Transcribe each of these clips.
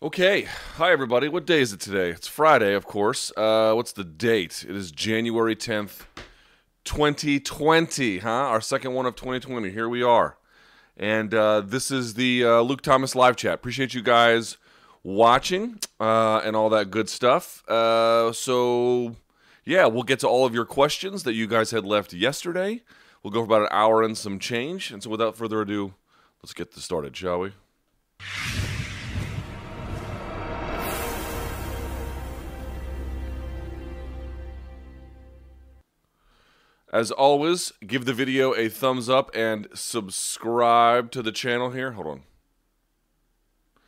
Okay, hi everybody. What day is it today? It's Friday, of course. Uh, what's the date? It is January 10th, 2020, huh? Our second one of 2020. Here we are. And uh, this is the uh, Luke Thomas live chat. Appreciate you guys watching uh, and all that good stuff. Uh, so, yeah, we'll get to all of your questions that you guys had left yesterday. We'll go for about an hour and some change. And so, without further ado, let's get this started, shall we? As always, give the video a thumbs up and subscribe to the channel here. Hold on.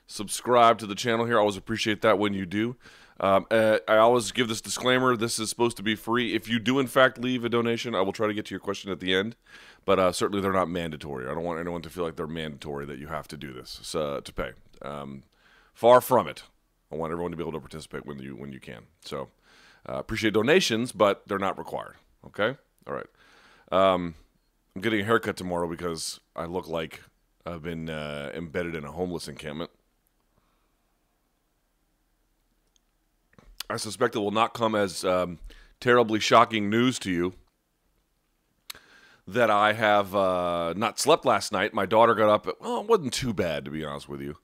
Subscribe to the channel here. I always appreciate that when you do. Um, uh, I always give this disclaimer this is supposed to be free. If you do, in fact, leave a donation, I will try to get to your question at the end. But uh, certainly they're not mandatory. I don't want anyone to feel like they're mandatory that you have to do this so, to pay. Um, far from it. I want everyone to be able to participate when you when you can. So uh, appreciate donations, but they're not required. Okay. All right. Um, I'm getting a haircut tomorrow because I look like I've been uh, embedded in a homeless encampment. I suspect it will not come as um, terribly shocking news to you that I have uh, not slept last night. My daughter got up. At, well, it wasn't too bad to be honest with you.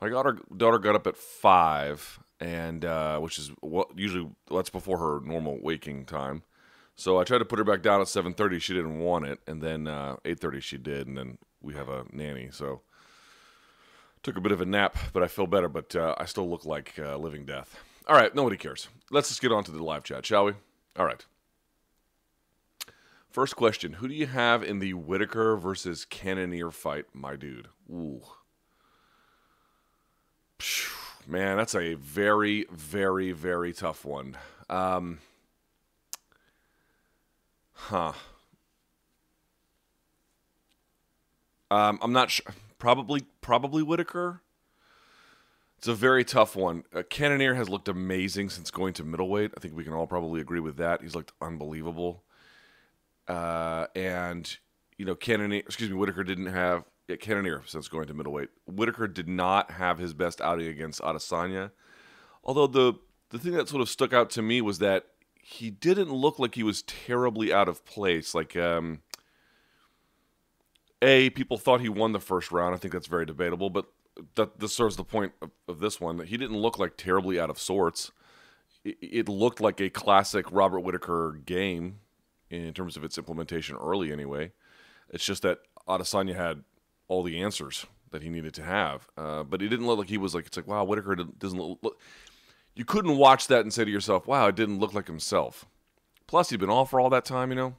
My daughter daughter got up at five, and uh, which is what usually that's before her normal waking time. So I tried to put her back down at 7:30. She didn't want it, and then uh, 8:30 she did, and then we have a nanny. So took a bit of a nap, but I feel better. But uh, I still look like uh, living death. All right, nobody cares. Let's just get on to the live chat, shall we? All right. First question: Who do you have in the Whitaker versus Cannonier fight, my dude? Ooh, man, that's a very, very, very tough one. Um, Huh. Um, I'm not sure. Probably, probably Whitaker. It's a very tough one. Uh, Cannonier has looked amazing since going to middleweight. I think we can all probably agree with that. He's looked unbelievable. Uh, and you know, Cannonier, excuse me, Whitaker didn't have yeah, Cannonier since going to middleweight. Whitaker did not have his best outing against Adesanya. Although the the thing that sort of stuck out to me was that he didn't look like he was terribly out of place. Like, um, a people thought he won the first round. I think that's very debatable, but that this serves the point of, of this one that he didn't look like terribly out of sorts. It, it looked like a classic Robert Whitaker game in terms of its implementation early, anyway. It's just that Adesanya had all the answers that he needed to have, uh, but he didn't look like he was like it's like wow Whitaker doesn't look you couldn't watch that and say to yourself, wow, it didn't look like himself. Plus, he'd been off for all that time, you know.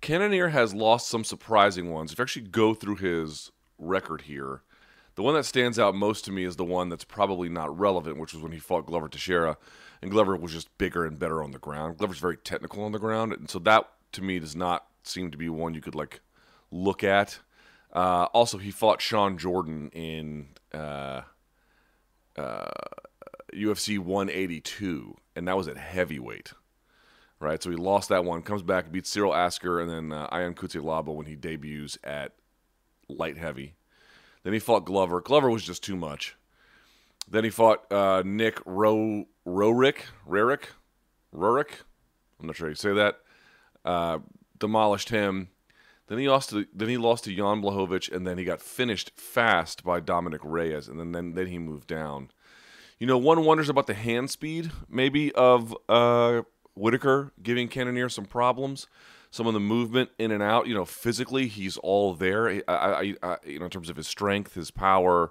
Cannonier has lost some surprising ones. If you actually go through his record here, the one that stands out most to me is the one that's probably not relevant, which was when he fought Glover Teixeira, and Glover was just bigger and better on the ground. Glover's very technical on the ground, and so that to me does not seem to be one you could like look at. Uh, also, he fought Shawn Jordan in uh, uh, UFC 182, and that was at heavyweight. Right, so he lost that one, comes back, beats Cyril Asker, and then uh, Ion Cutelaba when he debuts at light heavy. Then he fought Glover. Glover was just too much. Then he fought uh, Nick Ro Rorick, Rarick, Rorick. I'm not sure how you say that. Uh, demolished him. Then he lost to then he lost to Jan Blachowicz, and then he got finished fast by Dominick Reyes, and then then, then he moved down. You know, one wonders about the hand speed, maybe of uh, Whitaker giving Cannonier some problems. Some of the movement in and out, you know, physically he's all there. I, I, I, you know, in terms of his strength, his power,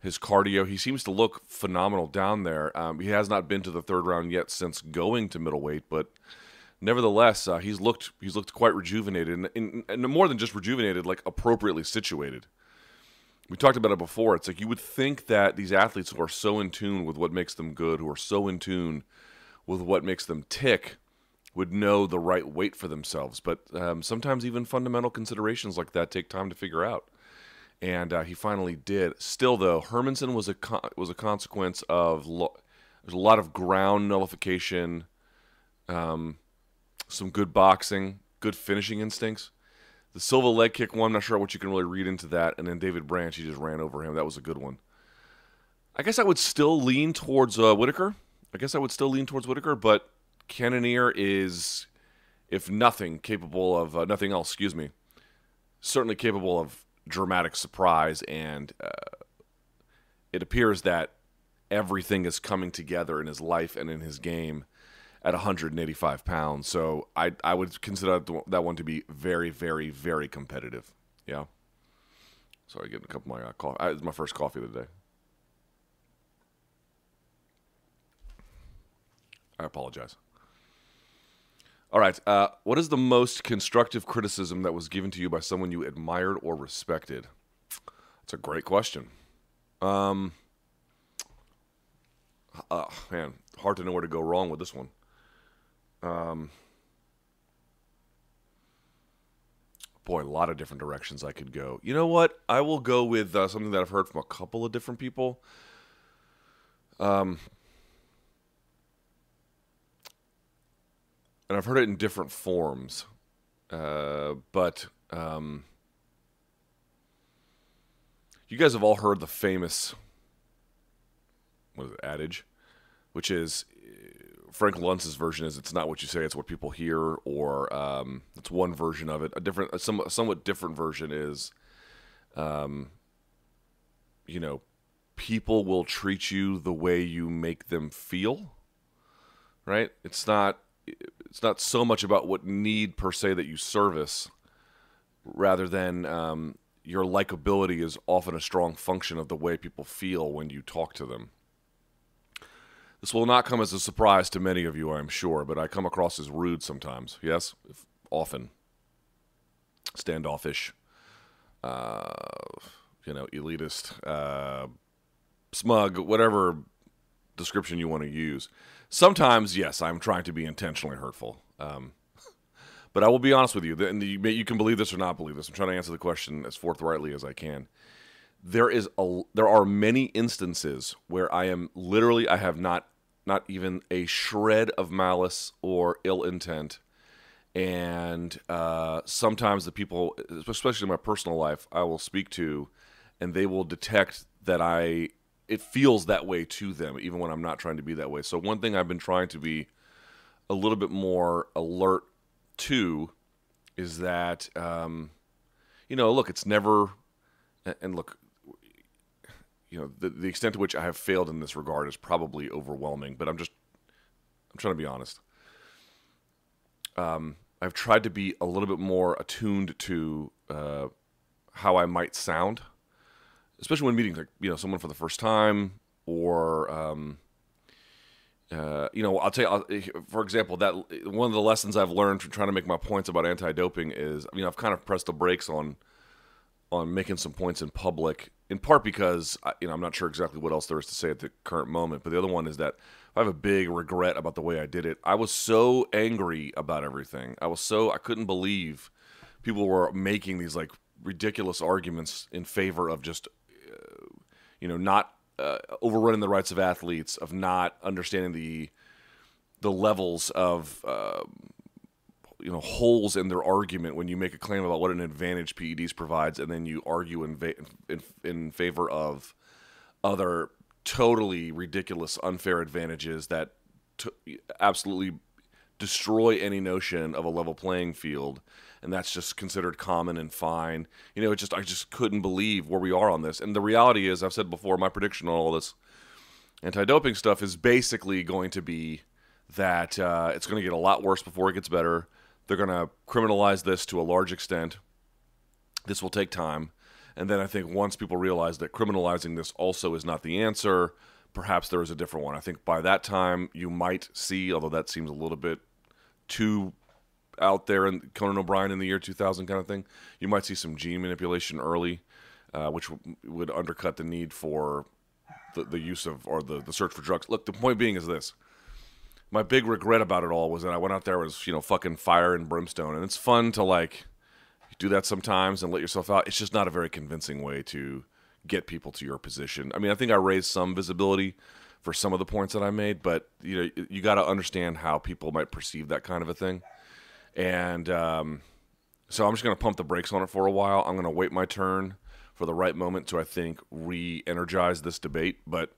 his cardio, he seems to look phenomenal down there. Um, he has not been to the third round yet since going to middleweight, but nevertheless, uh, he's looked he's looked quite rejuvenated, and, and, and, more than just rejuvenated, like appropriately situated. We talked about it before. It's like you would think that these athletes who are so in tune with what makes them good, who are so in tune with what makes them tick, would know the right weight for themselves. But um, sometimes even fundamental considerations like that take time to figure out. And uh, he finally did. Still, though, Hermansson was a con- was a consequence of lo- there's a lot of ground nullification. Um, some good boxing, good finishing instincts. The Silva leg kick one, I'm not sure what you can really read into that. And then David Branch, he just ran over him. That was a good one. I guess I would still lean towards uh, Whitaker. I guess I would still lean towards Whitaker, but Cannonier is, if nothing, capable of uh, nothing else. Excuse me. Certainly capable of dramatic surprise, and uh, it appears that everything is coming together in his life and in his game at 185 pounds. So I I would consider that one to be very, very, very competitive. Yeah. Sorry, getting a cup of my uh, coffee. It's my first coffee of the day. I apologize. All right. Uh, what is the most constructive criticism that was given to you by someone you admired or respected? That's a great question. Um, uh, man, hard to know where to go wrong with this one. Um, boy, a lot of different directions I could go. You know what? I will go with uh, something that I've heard from a couple of different people. Um, and I've heard it in different forms, uh, but um, you guys have all heard the famous what is it, adage, which is Frank Luntz's version is it's not what you say, it's what people hear, or um, it's one version of it. A different, a somewhat, somewhat different version is, um, you know, people will treat you the way you make them feel. Right? It's not it's not so much about what need per se that you service, rather than um, your likability is often a strong function of the way people feel when you talk to them. This will not come as a surprise to many of you, I'm sure, but I come across as rude sometimes. Yes, often standoffish, uh, you know, elitist, uh, smug, whatever description you want to use. Sometimes, yes, I'm trying to be intentionally hurtful. Um, but I will be honest with you, and you, you can believe this or not believe this. I'm trying to answer the question as forthrightly as I can. There is a there are many instances where I am literally I have not not even a shred of malice or ill intent, and uh, sometimes the people, especially in my personal life, I will speak to, and they will detect that I it feels that way to them, even when I'm not trying to be that way. So one thing I've been trying to be a little bit more alert to is that um, you know, look, it's never, and look, you know, the the extent to which I have failed in this regard is probably overwhelming. But I'm just, I'm trying to be honest. Um, I've tried to be a little bit more attuned to uh, how I might sound especially when meeting like you know someone for the first time or um, uh, you know I'll tell you I'll, eh, for example that one of the lessons I've learned from trying to make my points about anti-doping is I mean I've kind of pressed the brakes on on making some points in public in part because you know I'm not sure exactly what else there is to say at the current moment but the other one is that I have a big regret about the way I did it. I was so angry about everything. I was so I couldn't believe people were making these like ridiculous arguments in favor of just you know, not uh, overrunning the rights of athletes, of not understanding the the levels of uh, you know holes in their argument when you make a claim about what an advantage PEDs provides, and then you argue in va- in, in favor of other totally ridiculous, unfair advantages that t- absolutely destroy any notion of a level playing field and that's just considered common and fine. You know, it just I just couldn't believe where we are on this. And the reality is, I've said before, my prediction on all this anti-doping stuff is basically going to be that uh, it's going to get a lot worse before it gets better. They're going to criminalize this to a large extent. This will take time. And then I think once people realize that criminalizing this also is not the answer, perhaps there is a different one. I think by that time you might see, although that seems a little bit too out there in Conan O'Brien in the year 2000 kind of thing, you might see some gene manipulation early, uh, which w- would undercut the need for the, the use of or the, the search for drugs. Look, the point being is this. My big regret about it all was that I went out there was you know fucking fire and brimstone, and it's fun to like do that sometimes and let yourself out. It's just not a very convincing way to get people to your position. I mean, I think I raised some visibility for some of the points that I made, but you know, you got to understand how people might perceive that kind of a thing. And um, so I'm just to pump the brakes on it for a while. I'm to wait my turn for the right moment to, I think, re energize this debate. But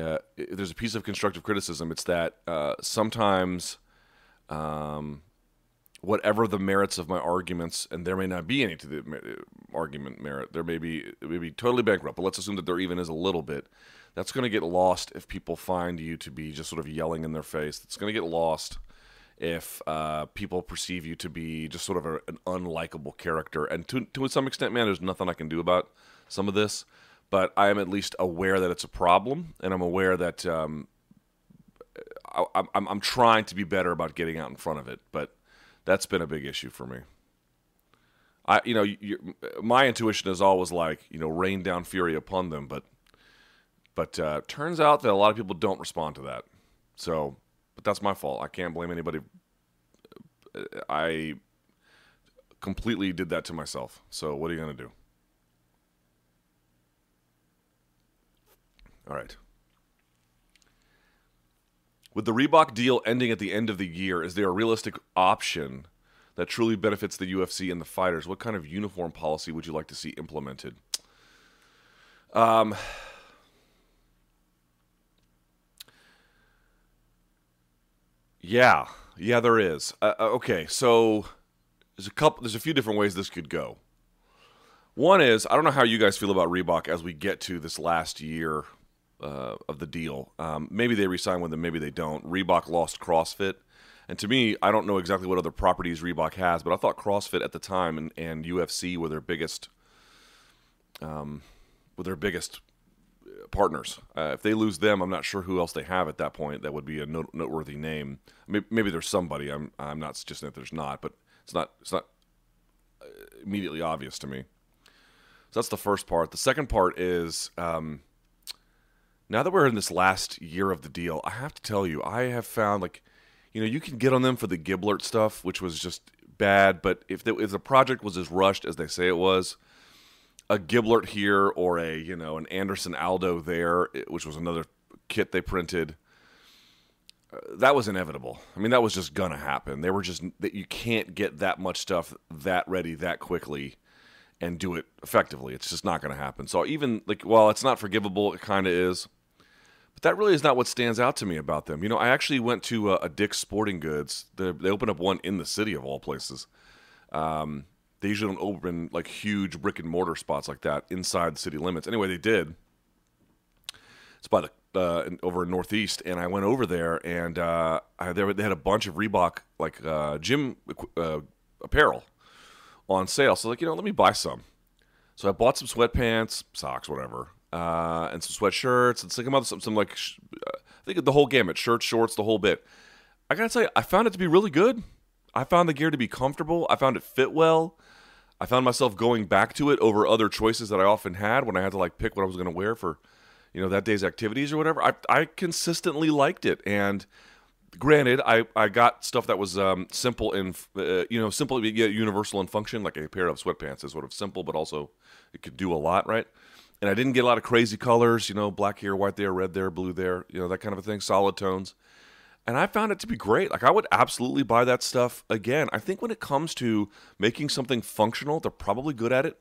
uh, there's a piece of constructive criticism, it's that uh, sometimes, um, whatever the merits of my arguments, and there may not be any to the uh, argument merit, there may be it may be totally bankrupt, but let's assume that there even is a little bit. That's going to get lost if people find you to be just sort of yelling in their face. It's going to get lost if uh, people perceive you to be just sort of a, an unlikable character. And to to some extent, man, there's nothing I can do about some of this but I am at least aware that it's a problem, and I'm aware that um, I, I'm, I'm trying to be better about getting out in front of it. But that's been a big issue for me. I, you know, my intuition is always like, you know, rain down fury upon them, but, but uh, turns out that a lot of people don't respond to that. So, but that's my fault. I can't blame anybody. I completely did that to myself. So, what are you gonna do? All right. With the Reebok deal ending at the end of the year, is there a realistic option that truly benefits the UFC and the fighters? What kind of uniform policy would you like to see implemented? Um, yeah, yeah, there is. Uh, uh okay, so there's a couple. There's a few different ways this could go. One is I don't know how you guys feel about Reebok as we get to this last year uh, of the deal. Um, maybe they resign with them, maybe they don't. Reebok lost CrossFit. And to me, I don't know exactly what other properties Reebok has, but I thought CrossFit at the time and, and UFC were their biggest, um, were their biggest partners. Uh, if they lose them, I'm not sure who else they have at that point. That would be a note- noteworthy name. Maybe, maybe, there's somebody. I'm I'm not suggesting that there's not, but it's not it's not uh, immediately obvious to me. So that's the first part. The second part is. Um, now that we're in this last year of the deal, I have to tell you, I have found like, you know, you can get on them for the Giblert stuff, which was just bad. But if the, if the project was as rushed as they say it was, a Giblert here or a you know an Anderson Aldo there, which was another kit they printed, uh, that was inevitable. I mean, that was just gonna happen. They were just that you can't get that much stuff that ready that quickly and do it effectively. It's just not to happen. So even like while it's not forgivable, it kind of is. But that really is not what stands out to me about them. You know, I actually went to a, a Dick's Sporting Goods. They, they opened up one in the city of all places. Um, they usually don't open like huge brick and mortar spots like that inside the city limits. Anyway, they did. It's by the uh, over in Northeast, and I went over there, and uh, I, they, they had a bunch of Reebok like uh, gym uh, apparel on sale. So like, you know, let me buy some. So I bought some sweatpants, socks, whatever, uh, and some sweatshirts and some other some, some like sh- uh, I think the whole gamut, shirts, shorts, the whole bit. I gotta say, I found it to be really good. I found the gear to be comfortable. I found it fit well. I found myself going back to it over other choices that I often had when I had to like pick what I was going to wear for, you know, that day's activities or whatever. I I consistently liked it, and granted, I, I got stuff that was um, simple and uh, you know simple yet universal in function, like a pair of sweatpants is sort of simple, but also it could do a lot, right? And I didn't get a lot of crazy colors, you know, black here, white there, red there, blue there, you know, that kind of a thing, solid tones. And I found it to be great. Like I would absolutely buy that stuff again. I think when it comes to making something functional, they're probably good at it.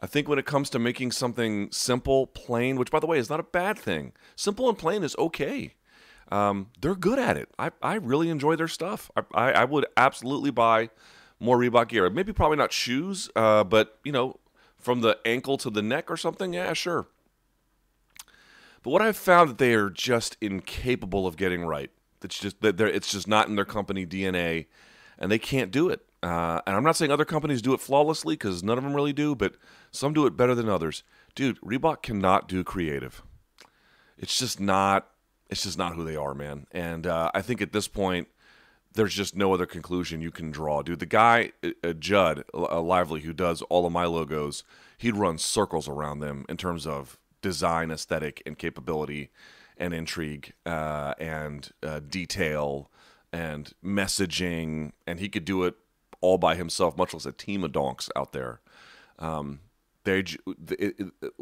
I think when it comes to making something simple, plain, which by the way is not a bad thing, simple and plain is okay um, they're good at it. I, I really enjoy their stuff. I, I, I, would absolutely buy more Reebok gear. Maybe probably not shoes, uh, but you know, from the ankle to the neck or something. Yeah, sure. But what I've found that they are just incapable of getting right. It's just that it's just not in their company DNA, and they can't do it. Uh, and I'm not saying other companies do it flawlessly because none of them really do, but some do it better than others. Dude, Reebok cannot do creative. It's just not it's just not who they are, man. And uh, I think at this point, there's just no other conclusion you can draw, dude. The guy, uh, uh Judd uh, Lively, who does all of my logos, he'd run circles around them in terms of design, aesthetic, and capability, and intrigue, uh, and uh, detail, and messaging, and he could do it all by himself, much less a team of donks out there. Um, they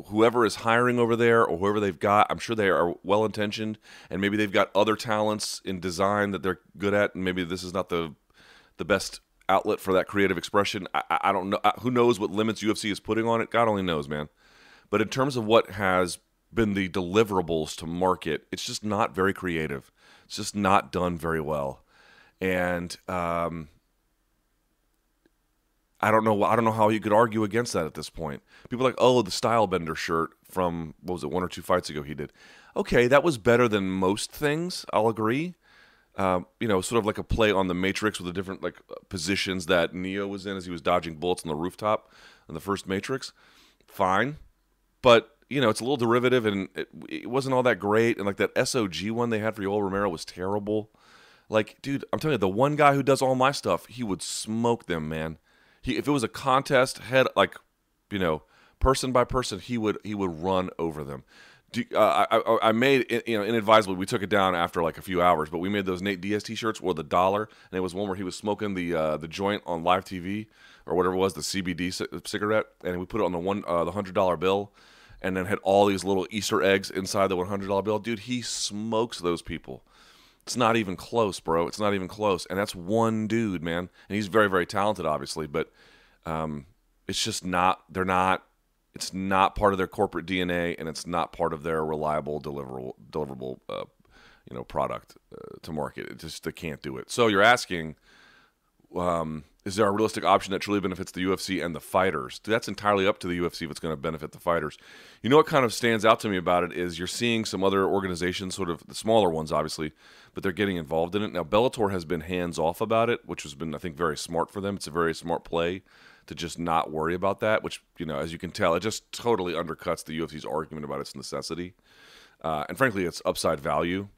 whoever is hiring over there or whoever they've got i'm sure they are well intentioned and maybe they've got other talents in design that they're good at and maybe this is not the the best outlet for that creative expression i, I don't know who knows what limits ufc is putting on it god only knows man but in terms of what has been the deliverables to market. It's just not very creative. It's just not done very well, and um, I don't know. I don't know how you could argue against that at this point. People like, oh, the Style Bender shirt from what was it, one or two fights ago? He did. Okay, that was better than most things. I'll agree. Um, you know, sort of like a play on the Matrix with the different like positions that Neo was in as he was dodging bullets on the rooftop in the first Matrix. Fine, but you know, it's a little derivative and it, it wasn't all that great. And like that SOG one they had for Yoel Romero was terrible. Like, dude, I'm telling you, the one guy who does all my stuff, he would smoke them, man. He, if it was a contest, head like, you know, person by person, he would he would run over them. Do, uh, I, I made you know inadvisably we took it down after like a few hours, but we made those Nate Diaz t-shirts were the dollar, and it was one where he was smoking the uh, the joint on live TV or whatever it was the CBD c- cigarette, and we put it on the one uh, the hundred dollar bill, and then had all these little Easter eggs inside the one hundred dollar bill. Dude, he smokes those people. It's not even close, bro. It's not even close. And that's one dude, man. And he's very, very talented, obviously, but um, it's just not, they're not, it's not part of their corporate DNA and it's not part of their reliable deliverable, deliverable, uh, you know, product uh, to market. It just, they can't do it. So you're asking, um, is there a realistic option that truly benefits the UFC and the fighters? That's entirely up to the UFC if it's going to benefit the fighters. You know what kind of stands out to me about it is you're seeing some other organizations, sort of the smaller ones, obviously, but they're getting involved in it. Now, Bellator has been hands off about it, which has been, I think, very smart for them. It's a very smart play to just not worry about that, which, you know, as you can tell, it just totally undercuts the UFC's argument about its necessity. Uh, and frankly, its upside value.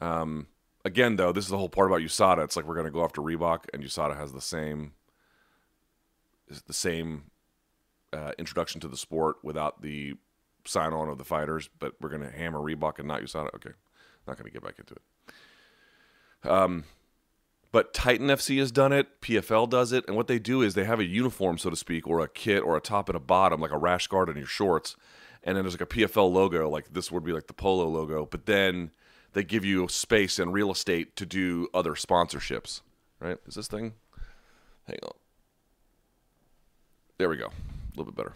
Um, again, though, this is the whole part about USADA. It's like we're going to go after Reebok, and USADA has the same the same uh, introduction to the sport without the sign on of the fighters, but we're going to hammer Reebok and not USADA. Okay, not going to get back into it. Um, but Titan FC has done it. PFL does it, and what they do is they have a uniform, so to speak, or a kit, or a top and a bottom, like a rash guard on your shorts, and then there's like a PFL logo, like this would be like the polo logo, but then they give you space and real estate to do other sponsorships. Right? Is this thing? Hang on. There we go. A little bit better.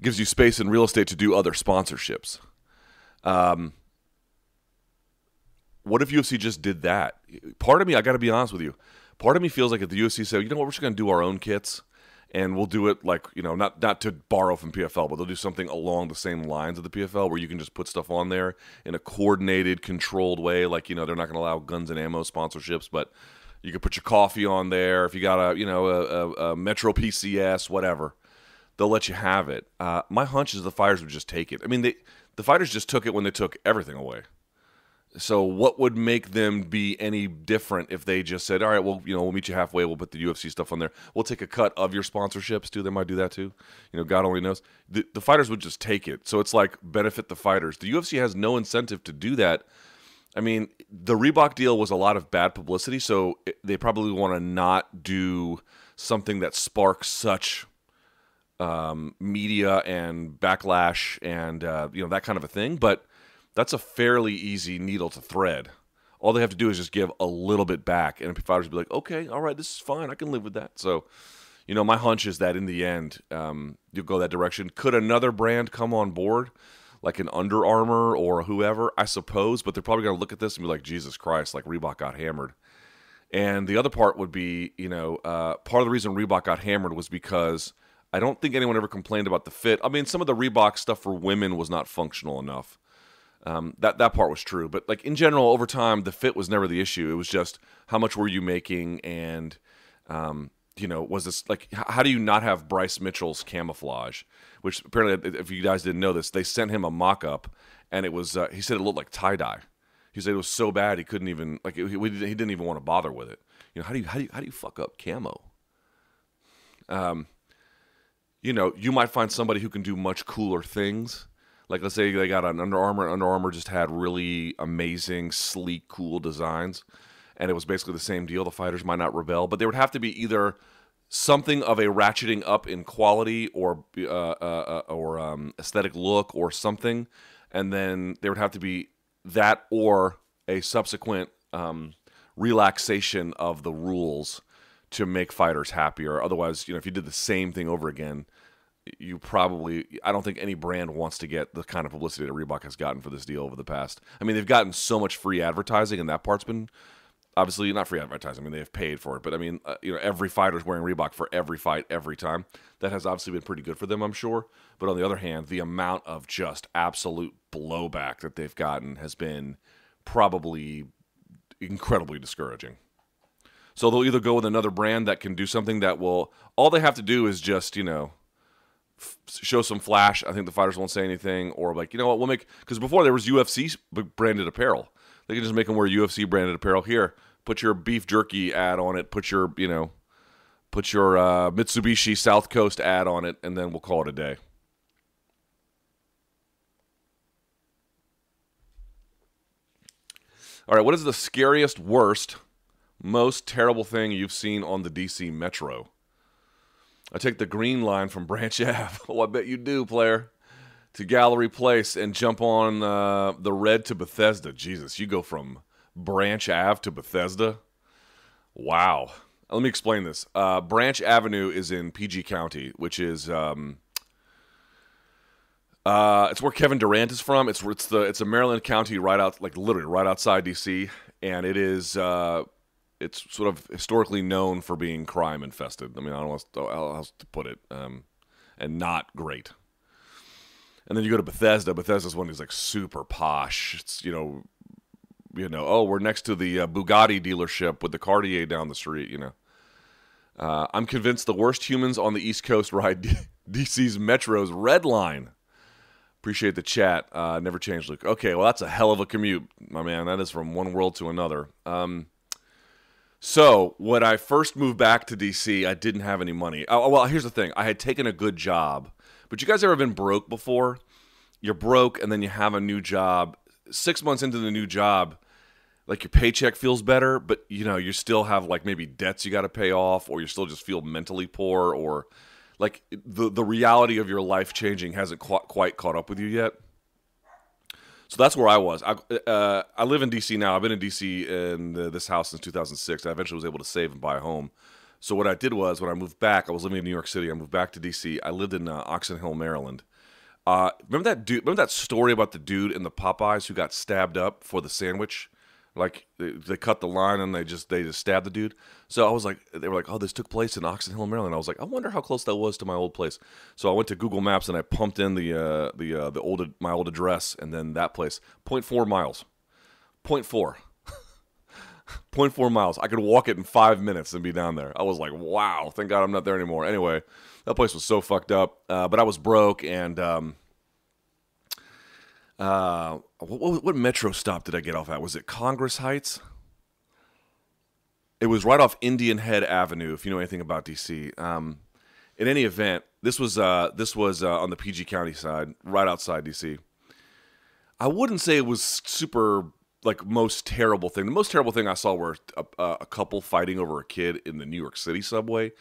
gives you space and real estate to do other sponsorships. Um, what if UFC just did that? Part of me, I got to be honest with you. Part of me feels like if the UFC said, you know what, we're just going to do our own kits and we'll do it like you know not not to borrow from PFL, but they'll do something along the same lines of the PFL where you can just put stuff on there in a coordinated, controlled way. Like you know they're not going to allow guns and ammo sponsorships, but you can put your coffee on there if you got a you know a, a, a Metro PCS whatever. They'll let you have it. Uh, my hunch is the fighters would just take it. I mean, they the fighters just took it when they took everything away. So what would make them be any different if they just said, "All right, well, you know, we'll meet you halfway. We'll put the UFC stuff on there. We'll take a cut of your sponsorships too. They might do that too. You know, God only knows. The, the fighters would just take it. So it's like benefit the fighters. The UFC has no incentive to do that. I mean, the Reebok deal was a lot of bad publicity, so it, they probably want to not do something that sparks such um, media and backlash and uh, you know that kind of a thing. But that's a fairly easy needle to thread. All they have to do is just give a little bit back, and fighters will be like, okay, all right, this is fine. I can live with that. So, you know, my hunch is that in the end, um, you'll go that direction. Could another brand come on board, like an Under Armour or whoever? I suppose, but they're probably going to look at this and be like, Jesus Christ, like Reebok got hammered. And the other part would be, you know, uh, part of the reason Reebok got hammered was because I don't think anyone ever complained about the fit. I mean, some of the Reebok stuff for women was not functional enough. Um, that that part was true, but like in general, over time, the fit was never the issue. It was just how much were you making, and um, you know, was this like how do you not have Bryce Mitchell's camouflage? Which apparently, if you guys didn't know this, they sent him a mock-up, and it was uh, he said it looked like tie dye. He said it was so bad he couldn't even like he, he didn't even want to bother with it. You know, how do you how do you how do you fuck up camo? Um, you know, you might find somebody who can do much cooler things like let's say they got an Under Armour, and Under Armour just had really amazing, sleek, cool designs, and it was basically the same deal. The fighters might not rebel, but they would have to be either something of a ratcheting up in quality or uh, uh, uh, or um, aesthetic look or something, and then there would have to be that or a subsequent um, relaxation of the rules to make fighters happier. Otherwise, you know, if you did the same thing over again, you probably I don't think any brand wants to get the kind of publicity that Reebok has gotten for this deal over the past. I mean, they've gotten so much free advertising, and that part's been obviously not free advertising. I mean, they have paid for it, but I mean, uh, you know, every fighter's wearing Reebok for every fight, every time. That has obviously been pretty good for them, I'm sure. But on the other hand, the amount of just absolute blowback that they've gotten has been probably incredibly discouraging. So they'll either go with another brand that can do something that will. All they have to do is just you know show some flash. I think the fighters won't say anything, or like you know what, we'll make because before there was UFC branded apparel. They can just make them wear UFC branded apparel. Here, put your beef jerky ad on it. Put your you know, put your uh, Mitsubishi South Coast ad on it, and then we'll call it a day. All right, what is the scariest, worst, most terrible thing you've seen on the DC Metro? I take the green line from Branch Ave. oh, I bet you do, player. To Gallery Place and jump on uh, the red to Bethesda. Jesus, you go from Branch Ave to Bethesda? Wow. Let me explain this. Uh, Branch Avenue is in PG County, which is um, uh, it's where Kevin Durant is from. It's it's the it's a Maryland county right out like literally right outside DC, and it is uh, it's sort of historically known for being crime infested. I mean, I don't know how else to put it, um, and not great. And then you go to Bethesda. Bethesda's one of these like super posh. It's you know, you know, oh, we're next to the uh, Bugatti dealership with the Cartier down the street. You know, uh, I'm convinced the worst humans on the East Coast ride D- DC's Metro's Red Line. Appreciate the chat. Uh, never changed, Luke. Okay, well, that's a hell of a commute, my man. That is from one world to another. Um, so when I first moved back to DC, I didn't have any money. Oh, well, here's the thing: I had taken a good job. But you guys ever been broke before? You're broke, and then you have a new job. Six months into the new job, like your paycheck feels better, but you know you still have like maybe debts you got to pay off, or you still just feel mentally poor, or like the the reality of your life changing hasn't quite caught up with you yet. So that's where I was. I uh, I live in DC now. I've been in DC in the, this house since 2006. I eventually was able to save and buy a home. So what I did was when I moved back, I was living in New York City. I moved back to DC. I lived in uh, Oxon Hill, Maryland. Uh, remember that dude? Remember that story about the dude in the Popeyes who got stabbed up for the sandwich? Like they, they, cut the line and they just they just stabbed the dude. So I was like, they were like, oh, this took place in Oxon Hill, Maryland. I was like, I wonder how close that was to my old place. So I went to Google Maps and I pumped in the uh, the uh, the old my old address and then that place, 0.4 miles, 0.4. 0.4 miles. I could walk it in five minutes and be down there. I was like, wow, thank God I'm not there anymore. Anyway, that place was so fucked up. Uh, but I was broke and um, uh, what, what, metro stop did I get off at? Was it Congress Heights? It was right off Indian Head Avenue. If you know anything about DC. Um, in any event, this was uh, this was uh, on the PG County side, right outside DC. I wouldn't say it was super like most terrible thing. The most terrible thing I saw were a, a couple fighting over a kid in the New York City subway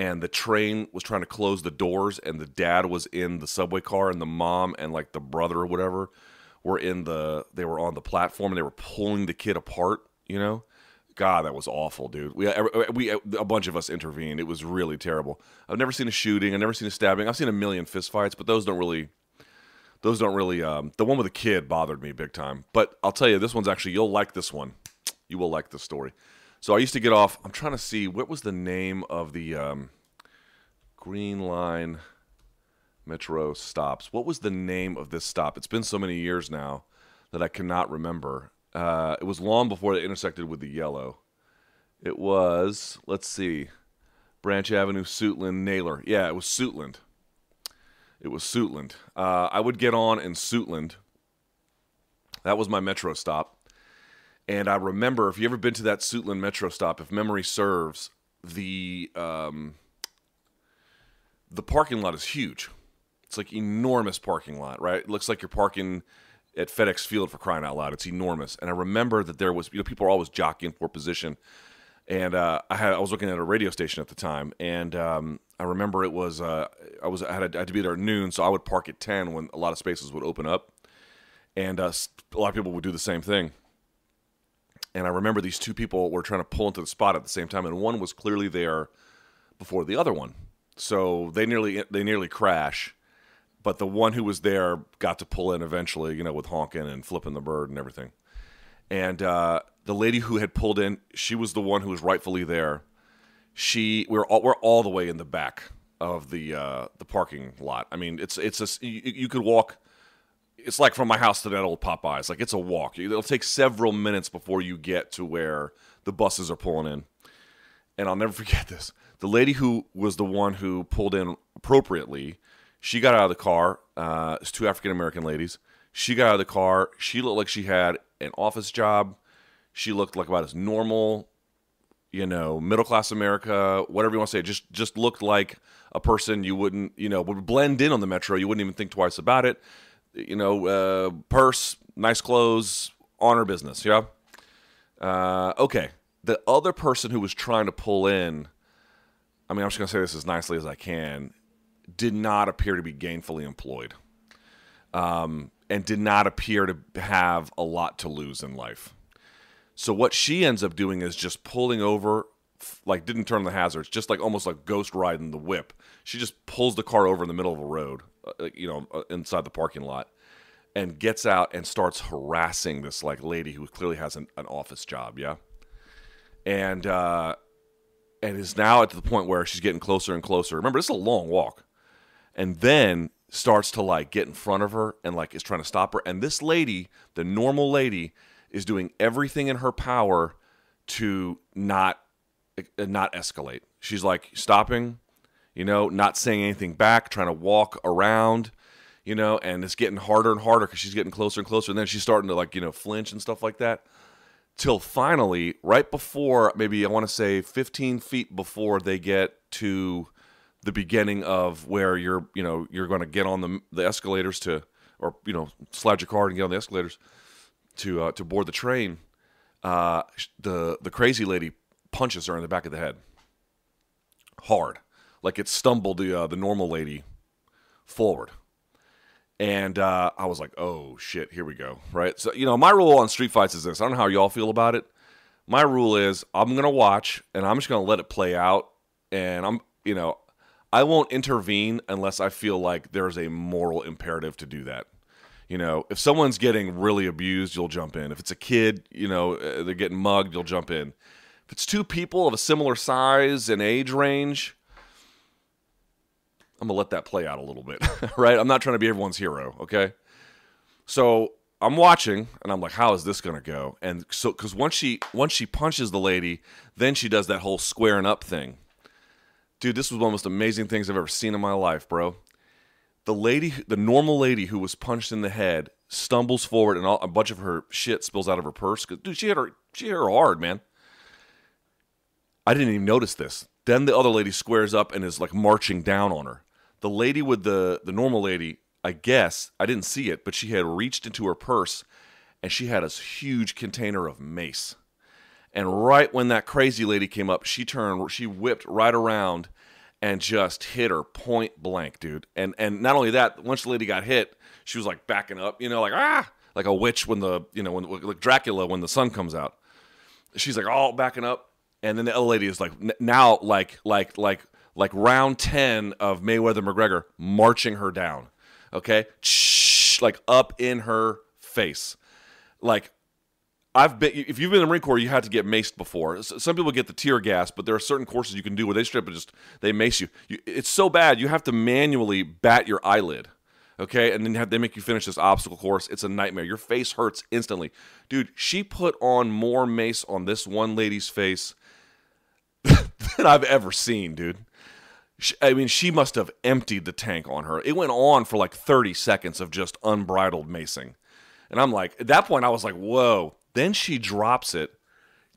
and the train was trying to close the doors and the dad was in the subway car and the mom and like the brother or whatever were in the they were on the platform and they were pulling the kid apart you know? God that was awful dude. We we a bunch of us intervened. It was really terrible. I've never seen a shooting. I've never seen a stabbing. I've seen a million fistfights but those don't really those don't really um, the one with the kid bothered me big time. But i'll tell you this one's actually you'll like this one. You will like this story so I used to get off. I'm trying to see what was the name of the um, Green Line Metro stops. What was the name of this stop? It's been so many years now that I cannot remember. Uh, it was long before they intersected with the yellow. It was, let's see, Branch Avenue, Suitland, Naylor. Yeah, it was Suitland. It was Suitland. Uh, I would get on in Suitland. That was my metro stop. And I remember, if you ever been to that Suitland Metro stop, if memory serves, the um, the parking lot is huge. It's like enormous parking lot, right? It looks like you're parking at FedEx Field for crying out loud. It's enormous. And I remember that there was, you know, people are always jockeying for position. And uh, I had, I was looking at a radio station at the time, and um, I remember it was, uh, I was, I had, had, to be there at noon, so I would park at ten when a lot of spaces would open up, and uh, a lot of people would do the same thing and I remember these two people were trying to pull into the spot at the same time, and one was clearly there before the other one. so they nearly they nearly crash. But the one who was there got to pull in eventually, you know, with honking and flipping the bird and everything. And uh, the lady who had pulled in, she was the one who was rightfully there. She we're all, we're all the way in the back of the uh, the parking lot. I mean, it's it's a you, you could walk. It's like from my house to that old Popeyes. Like it's a walk. It'll take several minutes before you get to where the buses are pulling in. And I'll never forget this. The lady who was the one who pulled in appropriately, she got out of the car. Uh, it's two African American ladies. She got out of the car. She looked like she had an office job. She looked like about as normal, you know, middle class America, whatever you want to say. Just just looked like a person you wouldn't, you know, would blend in on the metro. You wouldn't even think twice about it. You know, uh, purse, nice clothes, honor business. Yeah. Uh, okay. The other person who was trying to pull in, I mean, I'm just gonna say this as nicely as I can, did not appear to be gainfully employed. Um, and did not appear to have a lot to lose in life. So what she ends up doing is just pulling over, like didn't turn the hazards, just like almost like ghost riding the whip. She just pulls the car over in the middle of a road, uh, you know, uh, inside the parking lot, and gets out and starts harassing this like lady who clearly has an, an office job, yeah, and uh, and is now at the point where she's getting closer and closer. Remember, this is a long walk, and then starts to like get in front of her and like is trying to stop her. And this lady, the normal lady, is doing everything in her power to not uh, not escalate. She's like stopping, you know, not saying anything back, trying to walk around, you know, and it's getting harder and harder because she's getting closer and closer. And then she's starting to like, you know, flinch and stuff like that. Till finally, right before maybe I want to say 15 feet before they get to the beginning of where you're you know you're going to get on the the escalators to or you know slide your car and get on the escalators to uh, to board the train. Uh, the the crazy lady punches her in the back of the head hard, like it stumbled the uh, the normal lady forward. And uh, I was like, "Oh shit, here we go!" Right. So you know, my rule on street fights is this. I don't know how y'all feel about it. My rule is I'm gonna watch and I'm just gonna let it play out. And I'm, you know, I won't intervene unless I feel like there's a moral imperative to do that. You know, if someone's getting really abused, you'll jump in. If it's a kid, you know, uh, they're getting mugged, you'll jump in. If it's two people of a similar size and age range, I'm gonna let that play out a little bit, right? I'm not trying to be everyone's hero, okay? So I'm watching, and I'm like, how is this gonna go? And so, because once she once she punches the lady, then she does that whole squaring up thing, dude, this was one of the most amazing things I've ever seen in my life, bro. The lady, the normal lady who was punched in the head, stumbles forward and all, a bunch of her shit spills out of her purse. Dude, she hit her, she hit her hard, man. I didn't even notice this. Then the other lady squares up and is like marching down on her. The lady with the the normal lady, I guess, I didn't see it, but she had reached into her purse and she had a huge container of mace. And right when that crazy lady came up, she turned, she whipped right around and just hit her point blank, dude. And and not only that, once the lady got hit, she was like backing up, you know, like ah, like a witch when the you know when like Dracula when the sun comes out. She's like all backing up, and then the other lady is like now like like like like round ten of Mayweather McGregor marching her down, okay, Shh, like up in her face, like I've been. If you've been in the Marine Corps, you had to get maced before. Some people get the tear gas, but there are certain courses you can do where they strip and just they mace you. you it's so bad you have to manually bat your eyelid, okay, and then have, they make you finish this obstacle course. It's a nightmare. Your face hurts instantly, dude. She put on more mace on this one lady's face than I've ever seen, dude. She, I mean, she must have emptied the tank on her. It went on for like 30 seconds of just unbridled macing. And I'm like, at that point, I was like, whoa then she drops it,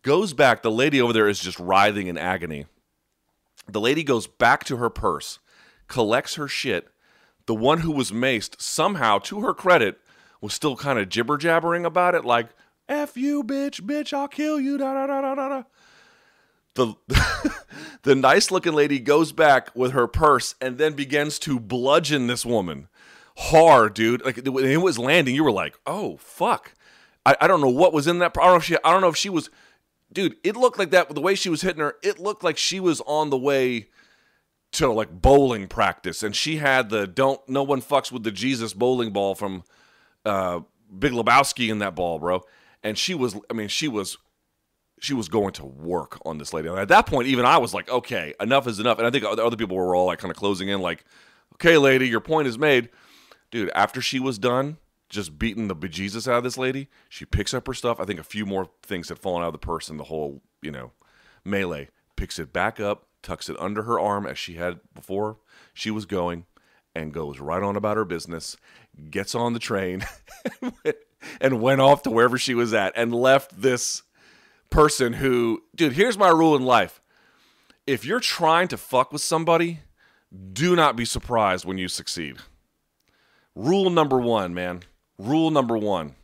goes back. The lady over there is just writhing in agony. The lady goes back to her purse, collects her shit. The one who was maced, somehow, to her credit, was still kind of jibber jabbering about it, like, F you, bitch, bitch, I'll kill you, da da da da da. The, the nice looking lady goes back with her purse and then begins to bludgeon this woman hard, dude. Like when it was landing, you were like, oh, fuck. I, I don't know what was in that. I don't know if she. I don't know if she was. Dude, it looked like that. The way she was hitting her, it looked like she was on the way to like bowling practice, and she had the "Don't no one fucks with the Jesus bowling ball" from uh, Big Lebowski in that ball, bro. And she was, I mean, she was she was going to work on this lady. And at that point, even I was like, okay, enough is enough. And I think other people were all like kind of closing in, like, okay, lady, your point is made. Dude, after she was done just beating the bejesus out of this lady, she picks up her stuff. I think a few more things had fallen out of the purse in the whole, you know, melee. Picks it back up, tucks it under her arm as she had before she was going, and goes right on about her business, gets on the train, and went off to wherever she was at and left this person who, dude, here's my rule in life. If you're trying to fuck with somebody, do not be surprised when you succeed. Rule number one, man. Rule number one.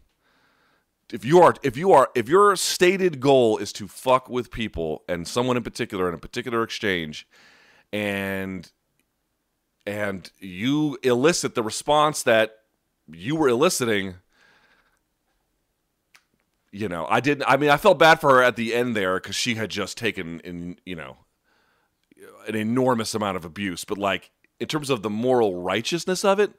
If you are if you are if your stated goal is to fuck with people and someone in particular in a particular exchange and and you elicit the response that you were eliciting you know, I didn't. I mean, I felt bad for her at the end there because she had just taken in, you know, an enormous amount of abuse. But like in terms of the moral righteousness of it,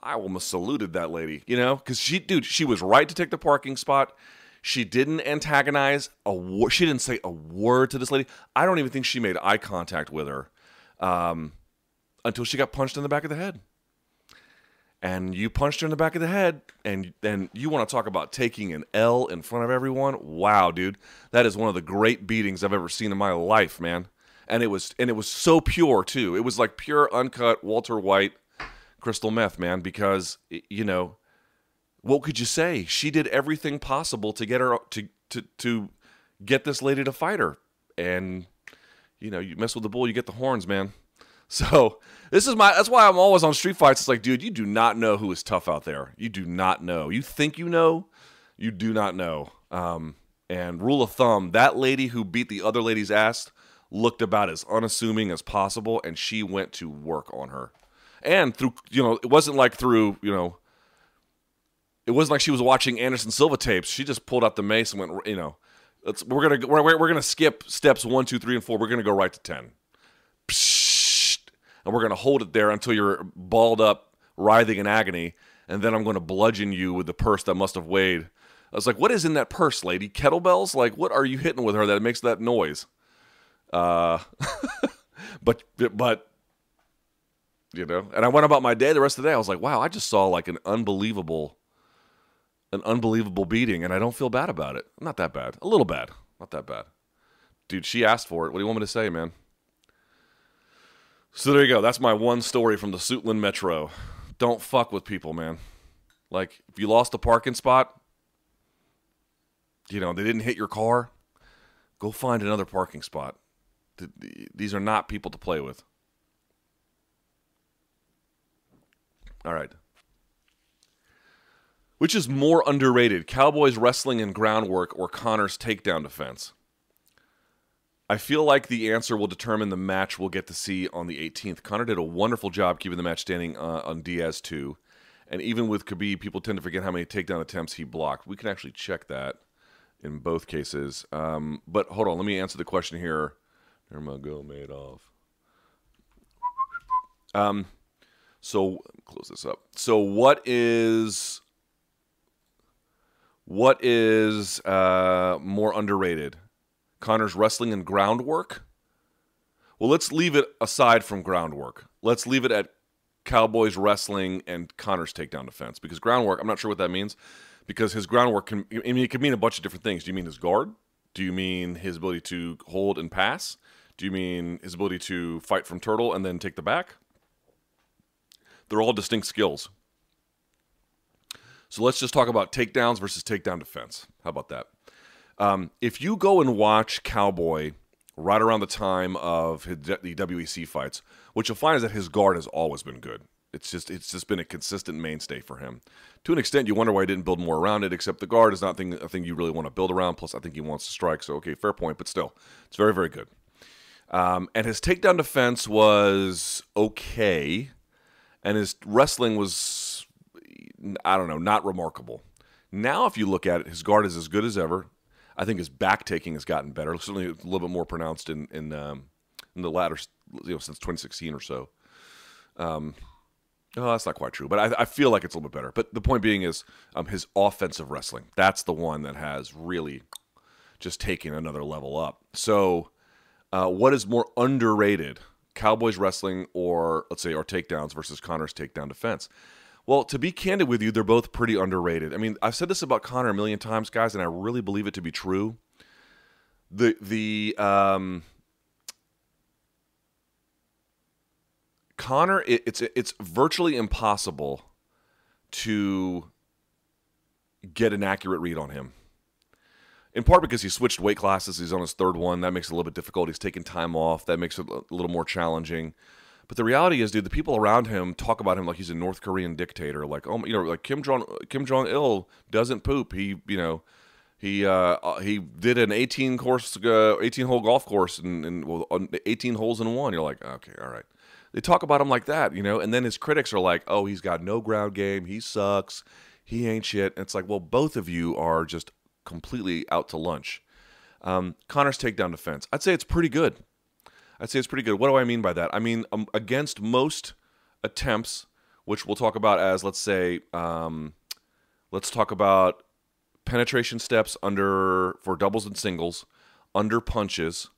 I almost saluted that lady. You know, because she, dude, she was right to take the parking spot. She didn't antagonize a word. She didn't say a word to this lady. I don't even think she made eye contact with her um, until she got punched in the back of the head and you punched her in the back of the head and then you want to talk about taking an L in front of everyone? Wow dude. That is one of the great beatings I've ever seen in my life man. And it was and it was so pure too. It was like pure uncut Walter White crystal meth man because you know what could you say? She did everything possible to get her to to to get this lady to fight her. And you know you mess with the bull you get the horns man so this is my. That's why I'm always on street fights. It's like, dude, you do not know who is tough out there. You do not know. You think you know, you do not know. Um, and rule of thumb: that lady who beat the other lady's ass looked about as unassuming as possible, and she went to work on her. And through, you know, it wasn't like through, you know, it wasn't like she was watching Anderson Silva tapes. She just pulled out the mace and went, you know, let's we're gonna we're, we're gonna skip steps one, two, three, and four. We're gonna go right to ten. Psh, and we're going to hold it there until you're balled up, writhing in agony, and then I'm going to bludgeon you with the purse that must have weighed. I was like, what is in that purse, lady? Kettlebells? Like, what are you hitting with her that makes that noise? Uh, but, but, you know, and I went about my day the rest of the day. I was like, wow, I just saw like an unbelievable, an unbelievable beating, and I don't feel bad about it. Not that bad. A little bad. Not that bad. Dude, she asked for it. What do you want me to say, man? So there you go. That's my one story from the Suitland Metro. Don't fuck with people, man. Like if you lost a parking spot, you know, they didn't hit your car, go find another parking spot. These are not people to play with. All right. Which is more underrated, Cowboys wrestling and groundwork or Conor's takedown defense? I feel like the answer will determine the match we'll get to see on the 18th. Conor did a wonderful job keeping the match standing uh, on Diaz too, and even with Khabib, people tend to forget how many takedown attempts he blocked. We can actually check that in both cases. Um, but hold on, let me answer the question here. Nurmagomedov. Um, so close this up. So what is what is uh, more underrated? Conor's wrestling and groundwork. Well, let's leave it aside from groundwork. Let's leave it at Cowboys wrestling and Conor's takedown defense because groundwork, I'm not sure what that means because his groundwork can I mean it could mean a bunch of different things. Do you mean his guard? Do you mean his ability to hold and pass? Do you mean his ability to fight from turtle and then take the back? They're all distinct skills. So let's just talk about takedowns versus takedown defense. How about that? Um, if you go and watch Cowboy right around the time of his, the WEC fights, what you'll find is that his guard has always been good. It's just it's just been a consistent mainstay for him. To an extent, you wonder why he didn't build more around it. Except the guard is not thing, a thing you really want to build around. Plus, I think he wants to strike. So okay, fair point. But still, it's very very good. Um, and his takedown defense was okay, and his wrestling was I don't know, not remarkable. Now, if you look at it, his guard is as good as ever. I think his back taking has gotten better. Certainly a little bit more pronounced in in, um, in the latter, you know, since 2016 or so. Um, oh, that's not quite true, but I, I feel like it's a little bit better. But the point being is, um, his offensive wrestling. That's the one that has really just taken another level up. So, uh, what is more underrated, Cowboys wrestling or let's say our takedowns versus Conor's takedown defense? Well, to be candid with you, they're both pretty underrated. I mean, I've said this about Conor a million times, guys, and I really believe it to be true. The the um, Conor, it, it's it's virtually impossible to get an accurate read on him. In part because he switched weight classes, he's on his third one. That makes it a little bit difficult. He's taking time off. That makes it a little more challenging. But the reality is, dude, the people around him talk about him like he's a North Korean dictator. Like, oh, you know, like Kim Jong Kim Jong Il doesn't poop. He, you know, he uh, uh he did an 18 course, uh, 18 hole golf course, and, and well, 18 holes in one. You're like, okay, all right. They talk about him like that, you know, and then his critics are like, oh, he's got no ground game. He sucks. He ain't shit. And it's like, well, both of you are just completely out to lunch. Um, Conor's takedown defense, I'd say it's pretty good. I'd say it's pretty good. What do I mean by that? I mean, um, against most attempts, which we'll talk about as, let's say, um, let's talk about penetration steps under for doubles and singles, under punches.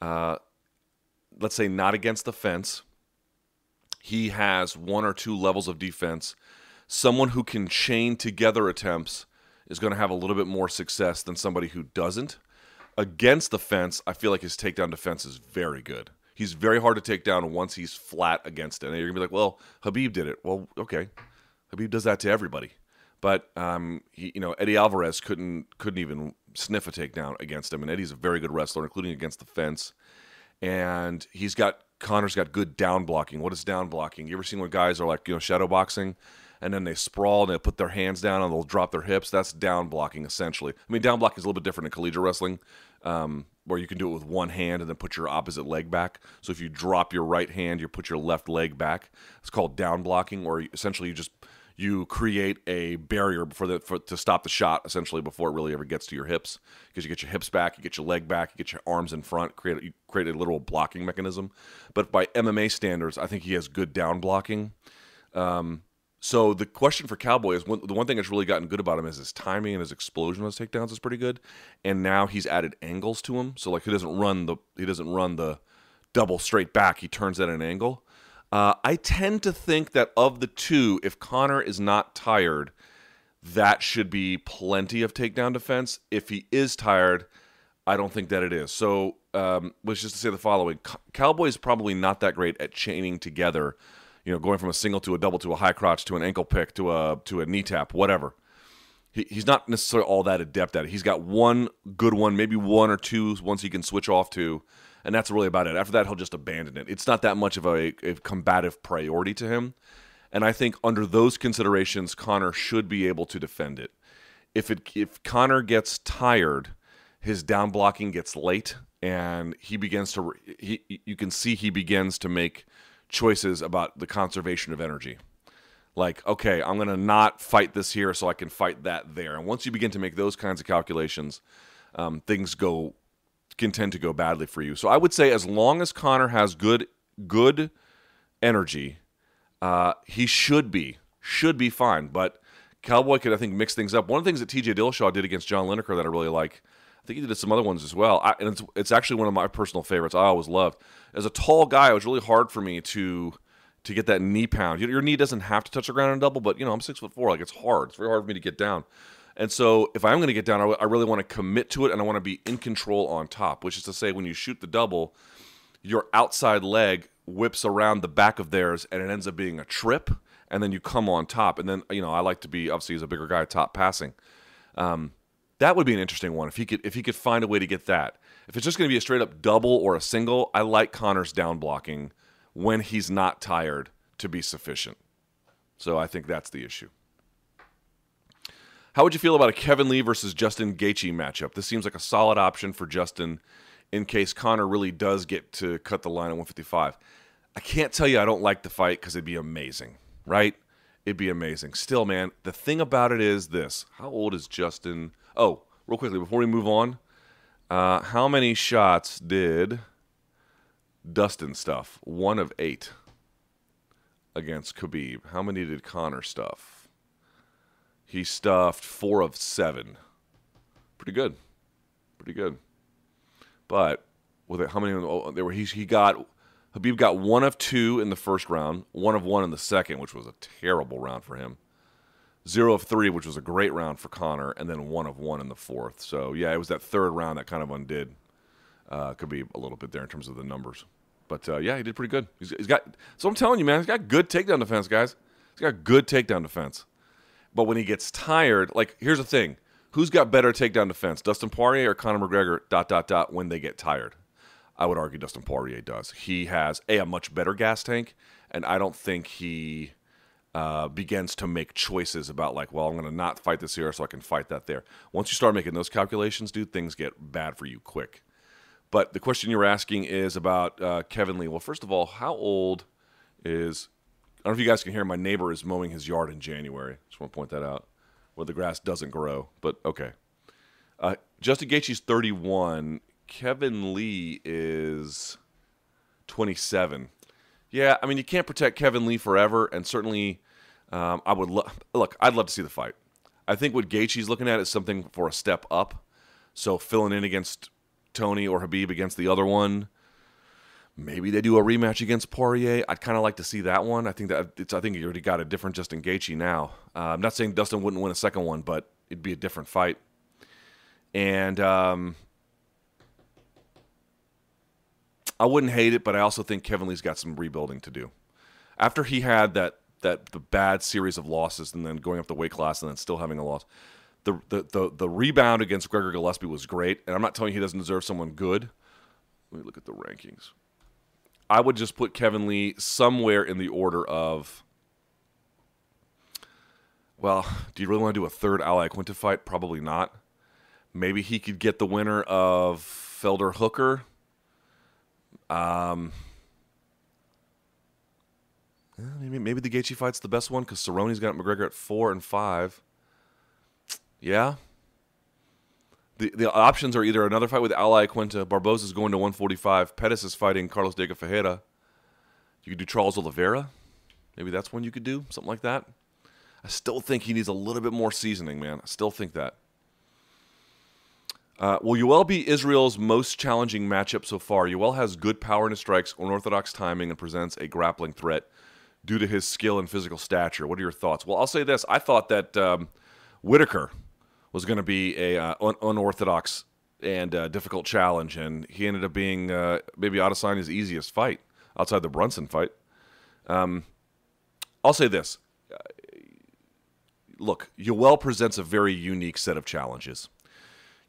Uh, let's say not against the fence. He has one or two levels of defense. Someone who can chain together attempts is going to have a little bit more success than somebody who doesn't against the fence, I feel like his takedown defense is very good. He's very hard to take down once he's flat against it. And you're gonna be like, well, Khabib did it. Well, okay, Khabib does that to everybody. But um, he, you know, Eddie Alvarez couldn't couldn't even sniff a takedown against him, and Eddie's a very good wrestler, including against the fence. And he's got Conor's got good down blocking. What is down blocking? You ever seen when guys are like you know shadow boxing? And then they sprawl and they put their hands down and they'll drop their hips. That's down blocking essentially. I mean, down blocking is a little bit different in collegiate wrestling, um, where you can do it with one hand and then put your opposite leg back. So if you drop your right hand, you put your left leg back. It's called down blocking, or essentially you just you create a barrier for the for, to stop the shot essentially before it really ever gets to your hips because you get your hips back, you get your leg back, you get your arms in front, create you create a literal blocking mechanism. But by MMA standards, I think he has good down blocking. Um, so the question for Cowboy is one, the one thing that's really gotten good about him is his timing and his explosion on his takedowns is pretty good. And now he's added angles to him, so like he doesn't run the he doesn't run the double straight back. He turns at an angle. Uh, I tend to think that of the two, if Conor is not tired, that should be plenty of takedown defense. If he is tired, I don't think that it is. So, um, was just to say the following: Cowboy is probably not that great at chaining together you know, going from a single to a double to a high crotch to an ankle pick to a to a knee tap, whatever. He, he's not necessarily all that adept at it. He's got one good one, maybe one or two once he can switch off to, and that's really about it. After that, he'll just abandon it. It's not that much of a, a combative priority to him. And I think under those considerations, Conor should be able to defend it. If it if Conor gets tired, his down blocking gets late, and he begins to he you can see he begins to make choices about the conservation of energy. Like, okay, I'm going to not fight this here so I can fight that there. And once you begin to make those kinds of calculations, um, things go can tend to go badly for you. So I would say as long as Conor has good good energy, uh, he should be should be fine. But Cowboy could I think mix things up. One of the things that T.J. Dillashaw did against John Lineker that I really like think he did some other ones as well. I, and it's, it's actually one of my personal favorites. I always loved. As a tall guy, it was really hard for me to to get that knee pound. Your, knee doesn't have to touch the ground in a double, but you know I'm six foot four. Like it's hard. It's very hard for me to get down. And so if I'm going to get down, I, I really want to commit to it, and I want to be in control on top. Which is to say, when you shoot the double, your outside leg whips around the back of theirs, and it ends up being a trip, and then you come on top. And then you know I like to be obviously as a bigger guy top passing. Um, that would be an interesting one if he could if he could find a way to get that. If it's just going to be a straight up double or a single, I like Conor's down blocking when he's not tired to be sufficient. So I think that's the issue. How would you feel about a Kevin Lee versus Justin Gaethje matchup? This seems like a solid option for Justin in case Conor really does get to cut the line at 155. I can't tell you I don't like the fight because it'd be amazing, right? It'd be amazing. Still, man, the thing about it is this: how old is Justin? Oh, real quickly before we move on, uh, how many shots did Dustin stuff, one of eight against Khabib. How many did Conor stuff? He stuffed four of seven. Pretty good. Pretty good. But with it, how many? Oh, there were he, he got Khabib got one of two in the first round, one of one in the second, which was a terrible round for him. Zero of three, which was a great round for Conor, and then one of one in the fourth. So yeah, it was that third round that kind of undid uh, be a little bit there in terms of the numbers. But uh, yeah, he did pretty good. He's, he's got. So I'm telling you, man, he's got good takedown defense, guys. He's got good takedown defense. But when he gets tired, like here's the thing: who's got better takedown defense, Dustin Poirier or Conor McGregor? Dot dot dot. When they get tired, I would argue Dustin Poirier does. He has a, a much better gas tank, and I don't think he uh, begins to make choices about like, well, I'm going to not fight this here so I can fight that there. Once you start making those calculations, dude, things get bad for you quick. But the question you were asking is about uh, Kevin Lee. Well, first of all, how old is? I don't know if you guys can hear. My neighbor is mowing his yard in January. Just want to point that out, where the grass doesn't grow. But okay. Uh, Justin Gaethje's 31. Kevin Lee is 27. Yeah, I mean you can't protect Kevin Lee forever, and certainly um, I would lo- look. I'd love to see the fight. I think what Gaethje's looking at is something for a step up. So filling in against Tony or Khabib against the other one. Maybe they do a rematch against Poirier. I'd kind of like to see that one. I think that it's. I think you already got a different Justin Gaethje now. Uh, I'm not saying Dustin wouldn't win a second one, but it'd be a different fight. And um, I wouldn't hate it, but I also think Kevin Lee's got some rebuilding to do. After he had that that the bad series of losses and then going up the weight class and then still having a loss, the, the, the, the rebound against Gregor Gillespie was great. And I'm not telling you he doesn't deserve someone good. Let me look at the rankings. I would just put Kevin Lee somewhere in the order of. Well, do you really want to do a third Al Iaquinta fight? Probably not. Maybe he could get the winner of Felder Hooker. Um, maybe maybe the Gaethje fight's the best one because Cerrone's got McGregor at four and five. Yeah. The the options are either another fight with Al Iaquinta, Barboza's going to 145, Pettis is fighting Carlos Diego Ferreira. You could do Charles Oliveira. Maybe that's one you could do, something like that. I still think he needs a little bit more seasoning, man. I still think that. Uh, will Yoel be Israel's most challenging matchup so far? Yoel has good power in his strikes, unorthodox timing, and presents a grappling threat due to his skill and physical stature. What are your thoughts? Well, I'll say this: I thought that um, Whittaker was going to be a uh, un- unorthodox and uh, difficult challenge, and he ended up being uh, maybe Adesanya's easiest fight outside the Brunson fight. Um, I'll say this: look, Yoel presents a very unique set of challenges.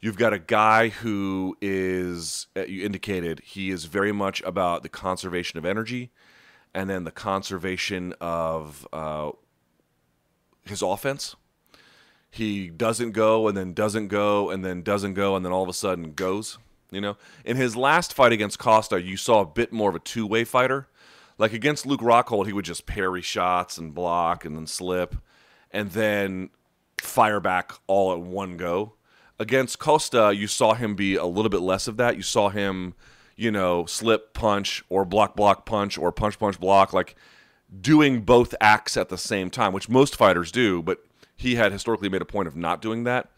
You've got a guy who is, uh, you indicated, he is very much about the conservation of energy, and then the conservation of uh, his offense he doesn't go and then doesn't go and then doesn't go and then all of a sudden goes. You know, in his last fight against Costa, you saw a bit more of a two-way fighter. Like against Luke Rockhold, he would just parry shots and block and then slip, and then fire back all at one go. Against Costa, you saw him be a little bit less of that. You saw him, you know, slip punch or block block punch or punch punch block, like doing both acts at the same time, which most fighters do. But he had historically made a point of not doing that.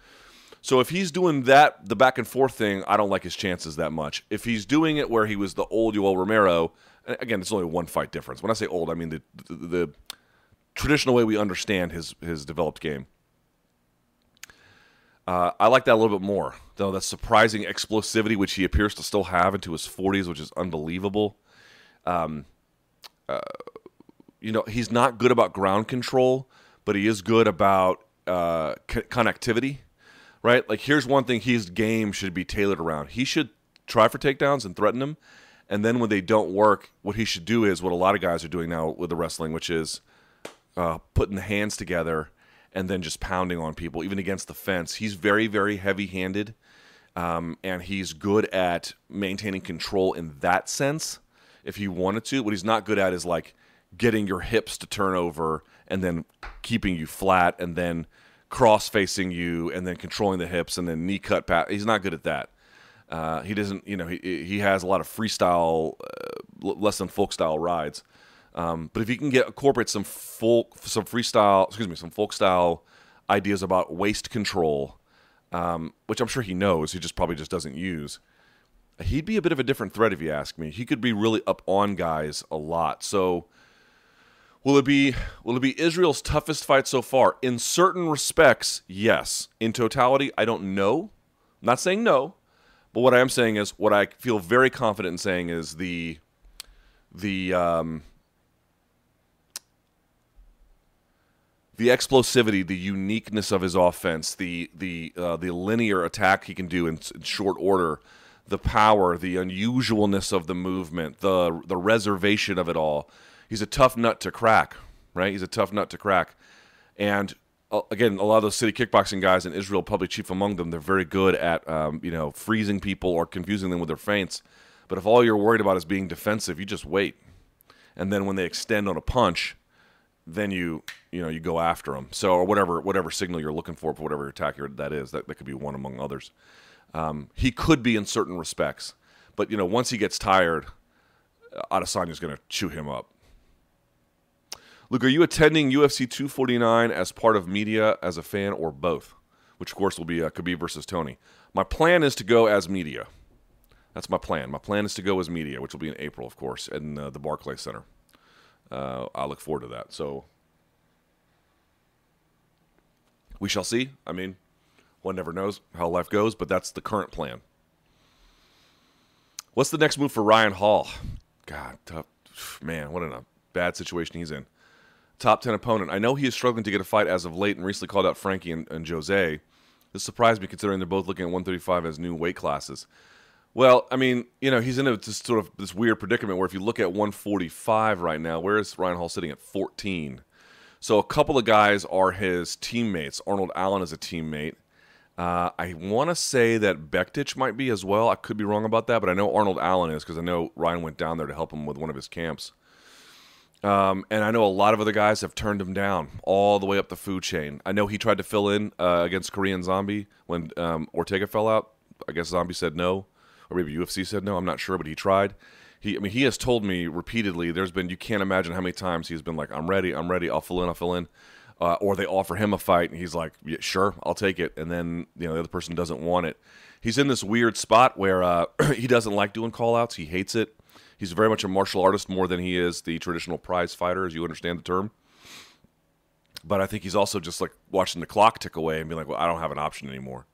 So if he's doing that, the back and forth thing, I don't like his chances that much. If he's doing it where he was the old Yoel Romero, again, it's only one fight difference. When I say old, I mean the, the, the traditional way we understand his his developed game. Uh, I like that a little bit more, though. That surprising explosivity, which he appears to still have into his 40s, which is unbelievable. Um, uh, you know, he's not good about ground control, but he is good about uh, connectivity, right? Like, here's one thing his game should be tailored around. He should try for takedowns and threaten them. And then when they don't work, what he should do is what a lot of guys are doing now with the wrestling, which is uh, putting the hands together and then just pounding on people, even against the fence. He's very, very heavy handed. Um, and he's good at maintaining control in that sense if he wanted to. What he's not good at is like getting your hips to turn over and then keeping you flat and then cross facing you and then controlling the hips and then knee cut pat. He's not good at that. Uh, he doesn't, you know, he he has a lot of freestyle uh, less than folk style rides. Um, but if you can get incorporate some folk, some freestyle, excuse me, some folk style ideas about waist control, um, which I'm sure he knows, he just probably just doesn't use. He'd be a bit of a different threat if you ask me. He could be really up on guys a lot. So, will it be will it be Israel's toughest fight so far? In certain respects, yes. In totality, I don't know. I'm not saying no, but what I am saying is what I feel very confident in saying is the the um, the explosivity, the uniqueness of his offense, the the uh, the linear attack he can do in, in, short order, the power, the unusualness of the movement, the the reservation of it all. He's a tough nut to crack, right? He's a tough nut to crack, and uh, again, a lot of those city kickboxing guys in Israel, probably chief among them, they're very good at um, you know freezing people or confusing them with their feints. But if all you're worried about is being defensive, you just wait, and then when they extend on a punch then you you know you go after them. So or whatever whatever signal you're looking for for whatever attack that is, that, that could be one among others. Um, he could be in certain respects, but you know once he gets tired, uh, Adesanya's going to chew him up. Luke, are you attending UFC 249 as part of media, as a fan, or both? Which of course will be uh, Khabib versus Tony. My plan is to go as media. That's my plan. My plan is to go as media, which will be in April, of course, in uh, the Barclays Center uh, I look forward to that. So we shall see. I mean, one never knows how life goes, but that's the current plan. What's the next move for Ryan Hall? God, tough. man, what a bad situation he's in. Top 10 opponent. I know he is struggling to get a fight as of late and recently called out Frankie and, and Jose. This surprised me considering they're both looking at 135 as new weight classes. Well, I mean, you know, he's in a sort of this weird predicament where if you look at 145 right now, where is Ryan Hall sitting at 14? So a couple of guys are his teammates. Arnold Allen is a teammate. Uh, I want to say that Bektic might be as well. I could be wrong about that, but I know Arnold Allen is because I know Ryan went down there to help him with one of his camps. Um, and I know a lot of other guys have turned him down all the way up the food chain. I know he tried to fill in uh, against Korean Zombie when um, Ortega fell out. I guess Zombie said no or maybe UFC said no. I'm not sure, but he tried. He, I mean, he has told me repeatedly. There's been you can't imagine how many times he's been like, "I'm ready, I'm ready, I'll fill in, I'll fill in," uh, or they offer him a fight and he's like, yeah, "Sure, I'll take it," and then you know the other person doesn't want it. He's in this weird spot where uh, he doesn't like doing callouts. He hates it. He's very much a martial artist more than he is the traditional prize fighter, as you understand the term. But I think he's also just like watching the clock tick away and being like, "Well, I don't have an option anymore."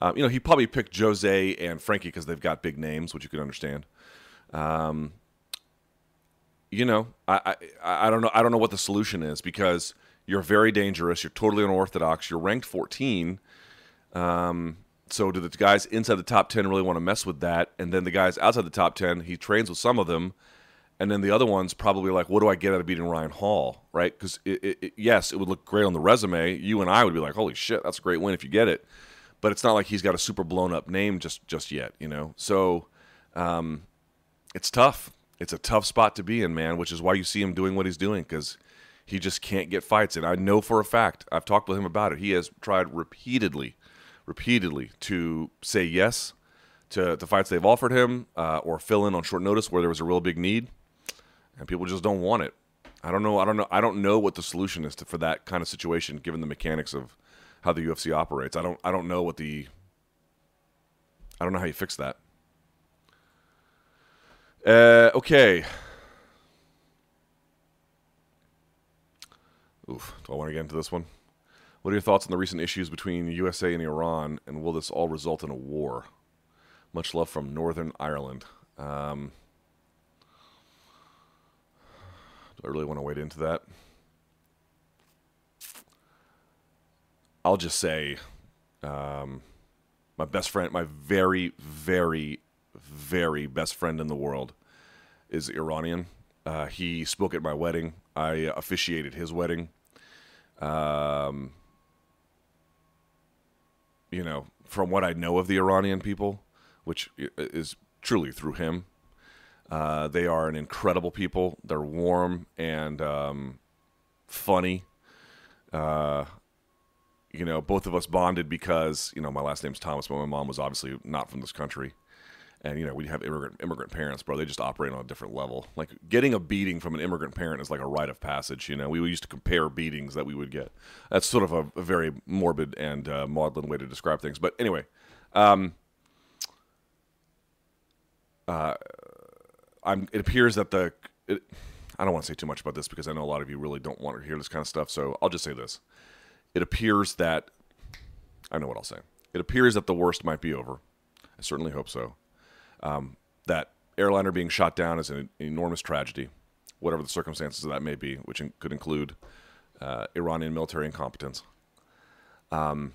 Um, you know, he probably picked Jose and Frankie because they've got big names, which you can understand. Um, you know, I, I I don't know I don't know what the solution is because you're very dangerous. You're totally unorthodox. You're ranked 14. Um, so do the guys inside the top 10 really want to mess with that? And then the guys outside the top 10, he trains with some of them. And then the other ones probably like, what do I get out of beating Ryan Hall? Right? Because yes, it would look great on the resume. You and I would be like, holy shit, that's a great win if you get it but it's not like he's got a super blown up name just just yet, you know. So um, it's tough. It's a tough spot to be in, man. Which is why you see him doing what he's doing because he just can't get fights. And I know for a fact, I've talked with him about it. He has tried repeatedly, repeatedly to say yes to the fights they've offered him uh, or fill in on short notice where there was a real big need, and people just don't want it. I don't know. I don't know. I don't know what the solution is to, for that kind of situation, given the mechanics of how the UFC operates. I don't I don't know what the I don't know how you fix that. Uh, okay. Oof. Do I want to get into this one? What are your thoughts on the recent issues between USA and Iran, and will this all result in a war? Much love from Northern Ireland. Um, do I really want to wade into that? I'll just say, um, my best friend, my very, very, very best friend in the world is Iranian. Uh, he spoke at my wedding. I officiated his wedding. Um, you know, from what I know of the Iranian people, which is truly through him, uh, they are an incredible people. They're warm and um, funny. Uh, you know, both of us bonded because, you know, my last name's Thomas, but my mom was obviously not from this country. and you know we have immigrant immigrant parents, bro. They just operate on a different level. Like getting a beating from an immigrant parent is like a rite of passage. You know, we used to compare beatings that we would get. That's sort of a, a very morbid and uh, maudlin way to describe things. But anyway, um, uh, I'm. It appears that the. It, I don't want to say too much about this because I know a lot of you really don't want to hear this kind of stuff. So I'll just say this: it appears that I know what I'll say. It appears that the worst might be over. I certainly hope so. Um, that airliner being shot down is an enormous tragedy, whatever the circumstances of that may be, which in, could include uh, Iranian military incompetence. Um,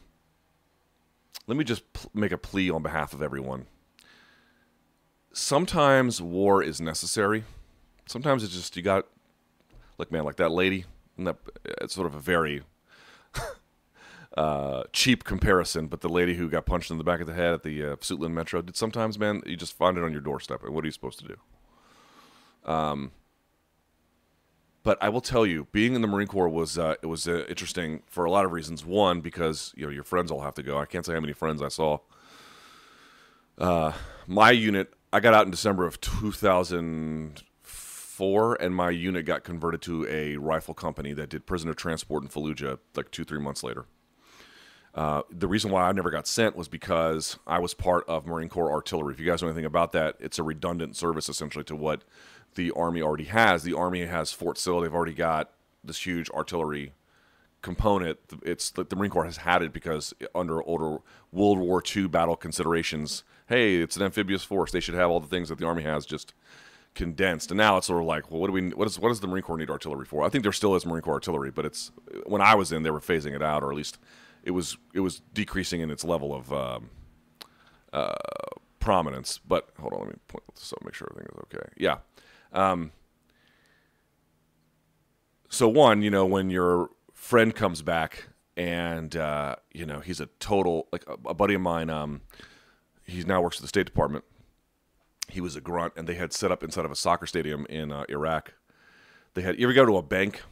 let me just pl- make a plea on behalf of everyone. Sometimes war is necessary. Sometimes it's just you got, look, man, like that lady. And that it's sort of a very uh, cheap comparison, but the lady who got punched in the back of the head at the uh, Suitland Metro did sometimes, man, you just find it on your doorstep. And what are you supposed to do? Um, but I will tell you, being in the Marine Corps was uh, it was uh, interesting for a lot of reasons. One, because you know your friends all have to go. I can't say how many friends I saw. Uh, my unit, I got out in December of 2004, and my unit got converted to a rifle company that did prisoner transport in Fallujah like two, three months later. Uh, the reason why I never got sent was because I was part of Marine Corps artillery. If you guys know anything about that, it's a redundant service essentially to what the Army already has. The Army has Fort Sill. They've already got this huge artillery component. It's the Marine Corps has had it because under older World War II battle considerations, hey, it's an amphibious force. They should have all the things that the Army has just condensed. And now it's sort of like, well, what do we? What is what does the Marine Corps need artillery for? I think there still is Marine Corps artillery, but it's when I was in, they were phasing it out, or at least it was it was decreasing in its level of um, uh, prominence. But hold on, let me point this up, make sure everything is okay. Yeah. Um, so one, you know, when your friend comes back and uh, you know he's a total like a, a buddy of mine. Um, he now works at the State Department. He was a grunt, and they had set up inside of a soccer stadium in uh, Iraq. They had you ever go to a bank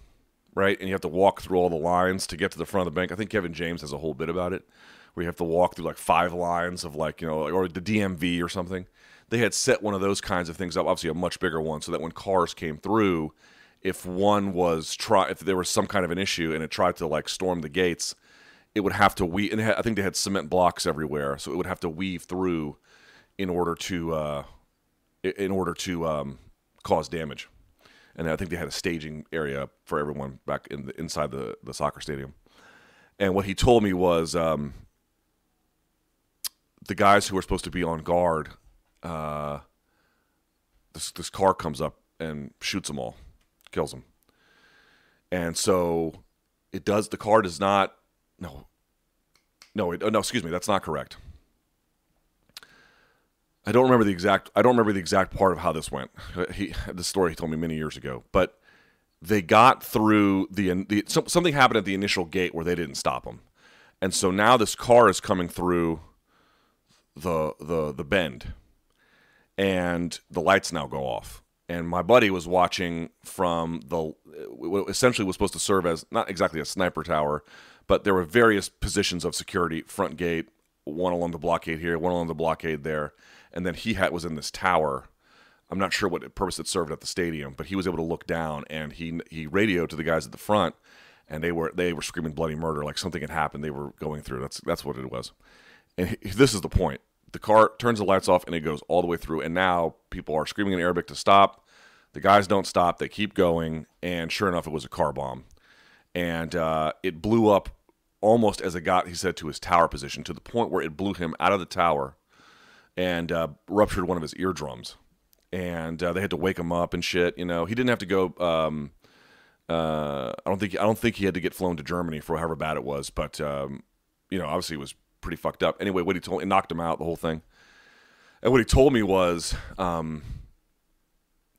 right? And you have to walk through all the lines to get to the front of the bank. I think Kevin James has a whole bit about it where you have to walk through like five lines of like, you know, or the DMV or something. They had set one of those kinds of things up, obviously a much bigger one, so that when cars came through, if one was try if there was some kind of an issue and it tried to like storm the gates, it would have to weave. And had, I think they had cement blocks everywhere, so it would have to weave through in order to uh, in order to um, cause damage and I think they had a staging area for everyone back in the, inside the, the soccer stadium. And what he told me was um, the guys who were supposed to be on guard, uh, this this car comes up and shoots them all, kills them. And so it does. The car does not. No. No. It, oh, no. Excuse me. That's not correct. I don't remember the exact. I don't remember the exact part of how this went. Uh, he the story he told me many years ago, but they got through the, the something happened at the initial gate where they didn't stop them, and so now this car is coming through the the the bend, and the lights now go off. And my buddy was watching from the what essentially was supposed to serve as not exactly a sniper tower, but there were various positions of security: front gate, one along the blockade here, one along the blockade there and then he had was in this tower. I'm not sure what purpose it served at the stadium, but he was able to look down and he he radioed to the guys at the front, and they were they were screaming bloody murder, like something had happened. They were going through. That's that's what it was. And he, this is the point. The car turns the lights off and it goes all the way through. And now people are screaming in Arabic to stop. The guys don't stop. They keep going. And sure enough, it was a car bomb. And uh, it blew up almost as it got, he said, to his tower position to the point where it blew him out of the tower and uh, ruptured one of his eardrums. And uh, they had to wake him up and shit. You know, he didn't have to go. Um, uh, I don't think I don't think he had to get flown to Germany for however bad it was, but um, you know, obviously it was pretty fucked up. Anyway, what he told it knocked him out the whole thing. And what he told me was um,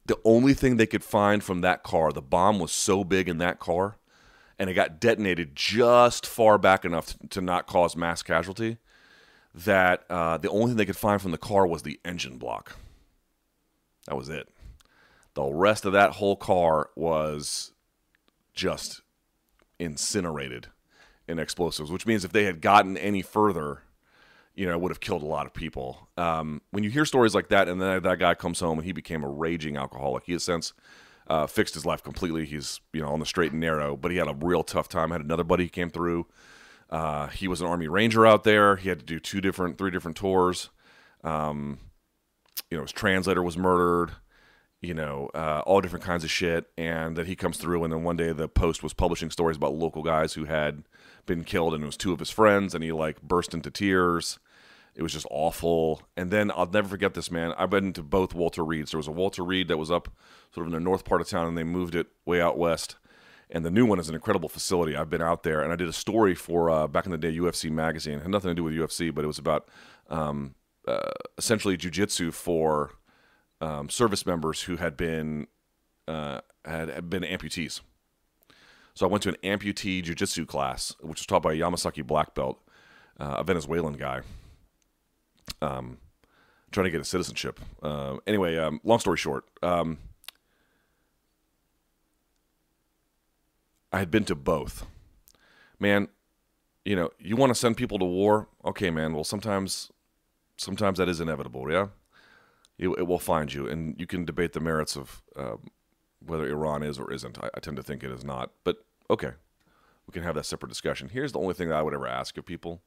the only thing they could find from that car, the bomb was so big in that car, and it got detonated just far back enough to not cause mass casualty that uh, the only thing they could find from the car was the engine block. That was it. The rest of that whole car was just incinerated in explosives, which means if they had gotten any further, you know, would have killed a lot of people. Um, when you hear stories like that, and then that guy comes home and he became a raging alcoholic, he has since uh, fixed his life completely. He's you know on the straight and narrow, but he had a real tough time. Had another buddy who came through. Uh, he was an army ranger out there. He had to do two different, three different tours. Um, you know, his translator was murdered. You know, uh, all different kinds of shit. And then he comes through, and then one day the Post was publishing stories about local guys who had been killed, and it was two of his friends, and he like burst into tears. It was just awful. And then I'll never forget this, man. I've been to both Walter Reeds. There was a Walter Reed that was up sort of in the north part of town, and they moved it way out west. And the new one is an incredible facility. I've been out there, and I did a story for uh, back in the day UFC magazine. It had nothing to do with UFC, but it was about um, uh, essentially jujitsu for um, service members who had been uh, had, had been amputees. So I went to an amputee jiu-jitsu class, which was taught by a Yamasaki black belt, uh, a Venezuelan guy. Um, trying to get a citizenship. Uh, anyway, um, long story short, I had been to both. Man, you know, you want to send people to war? Okay, man. Well, sometimes, sometimes that is inevitable. Yeah, it, it will find you, and you can debate the merits of um, whether Iran is or isn't. I, I tend to think it is not, but okay, we can have that separate discussion. Here's the only thing that I would ever ask of people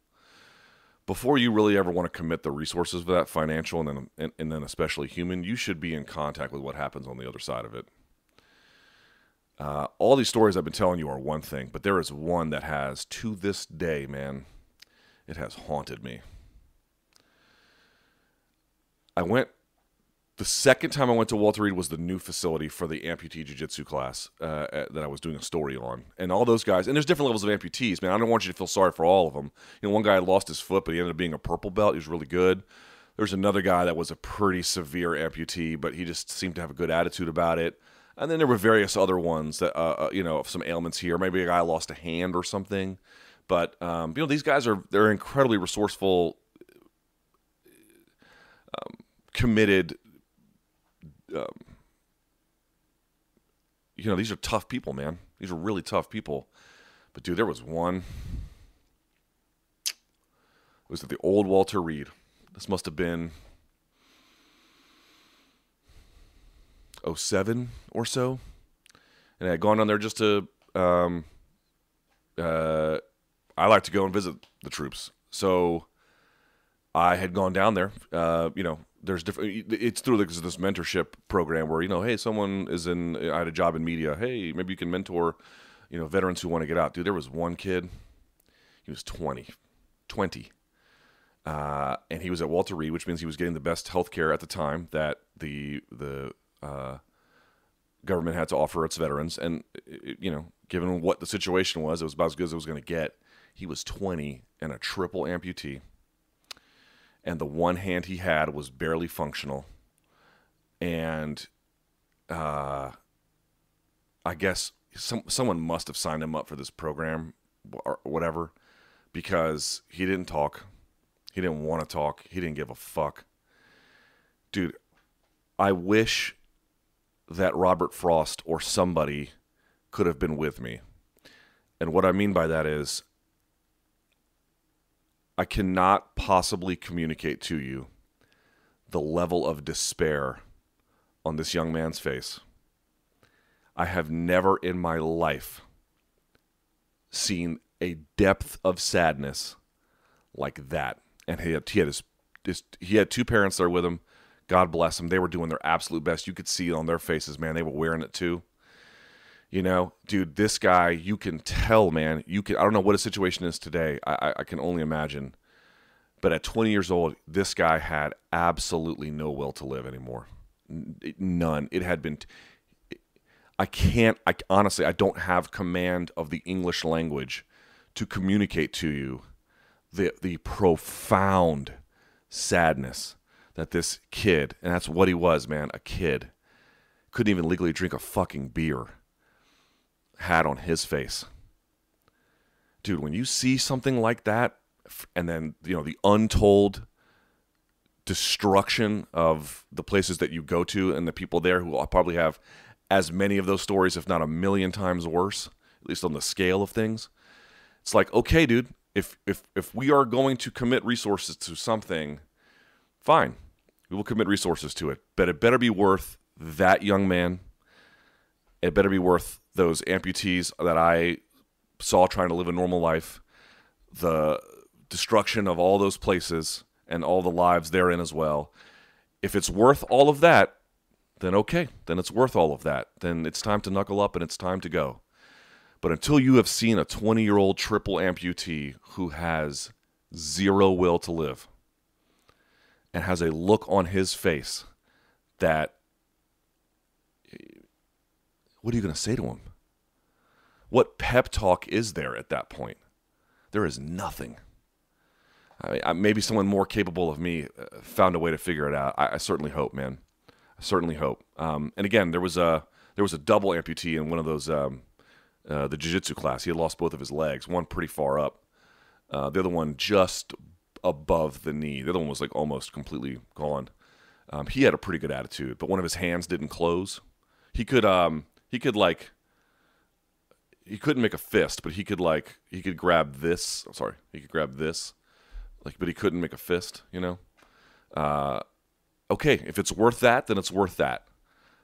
before you really ever want to commit the resources for that financial and then and, and, then especially human you should be in contact with what happens on the other side of it uh, all these stories i've been telling you are one thing but there is one that has to this day man it has haunted me i went the second time I went to Walter Reed was the new facility for the amputee jiu-jitsu class uh, that I was doing a story on. And all those guys, and there's different levels of amputees, man. I don't want you to feel sorry for all of them. You know, one guy lost his foot, but he ended up being a purple belt. He was really good. There's another guy that was a pretty severe amputee, but he just seemed to have a good attitude about it. And then there were various other ones that, uh, uh you know, some ailments here. Maybe a guy lost a hand or something. But um, you know, these guys are they're incredibly resourceful, um, committed um, you know, these are tough people, man. These are really tough people. But dude, there was one. It was at the old Walter Reed. This must have been 07 or so. And I had gone on there just to um, uh, I like to go and visit the troops. So I had gone down there, uh, you know, there's different it's through this, this mentorship program where you know hey someone is in i had a job in media hey maybe you can mentor you know veterans who want to get out dude there was one kid he was 20 20 uh, and he was at walter reed which means he was getting the best health care at the time that the the uh, government had to offer its veterans and you know given what the situation was it was about as good as it was going to get he was 20 and a triple amputee and the one hand he had was barely functional. And uh, I guess some someone must have signed him up for this program or whatever because he didn't talk. He didn't want to talk. He didn't give a fuck. Dude, I wish that Robert Frost or somebody could have been with me. And what I mean by that is I cannot possibly communicate to you the level of despair on this young man's face. I have never in my life seen a depth of sadness like that. And he had, he had his, his, he had two parents there with him. God bless them. They were doing their absolute best. You could see on their faces, man. They were wearing it too. You know, dude, this guy, you can tell, man. You can. I don't know what his situation is today. I, I can only imagine. But at 20 years old, this guy had absolutely no will to live anymore. None. It had been. I can't. I honestly, I don't have command of the English language to communicate to you the the profound sadness that this kid, and that's what he was, man, a kid, couldn't even legally drink a fucking beer had on his face. Dude, when you see something like that, and then, you know, the untold destruction of the places that you go to and the people there who probably have as many of those stories, if not a million times worse, at least on the scale of things. It's like, okay, dude, if if if we are going to commit resources to something, fine, we will commit resources to it. But it better be worth that young man. It better be worth those amputees that I saw trying to live a normal life, the destruction of all those places and all the lives therein as well. If it's worth all of that, then okay, then it's worth all of that. Then it's time to knuckle up and it's time to go. But until you have seen a 20 year old triple amputee who has zero will to live and has a look on his face that, what are you going to say to him? What pep talk is there at that point? There is nothing. I mean, maybe someone more capable of me uh, found a way to figure it out. I, I certainly hope, man. I certainly hope. Um, and again, there was a there was a double amputee in one of those um, uh, the jiu-jitsu class. He had lost both of his legs, one pretty far up, uh, the other one just above the knee. The other one was like almost completely gone. Um, he had a pretty good attitude, but one of his hands didn't close. He could um, he could like he couldn't make a fist, but he could like he could grab this. I'm sorry, he could grab this, like, but he couldn't make a fist. You know. Uh, okay, if it's worth that, then it's worth that.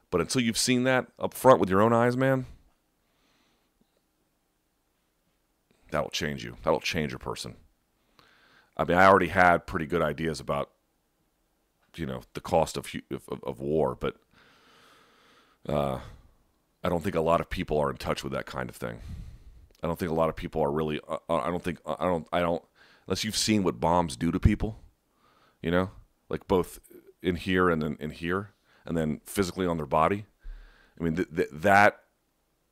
But until you've seen that up front with your own eyes, man, that'll change you. That'll change a person. I mean, I already had pretty good ideas about, you know, the cost of of, of war, but uh, I don't think a lot of people are in touch with that kind of thing. I don't think a lot of people are really. Uh, uh I don't think. Uh, I don't. I don't. Unless you've seen what bombs do to people, you know, like both in here and then in here, and then physically on their body. I mean, th- th- that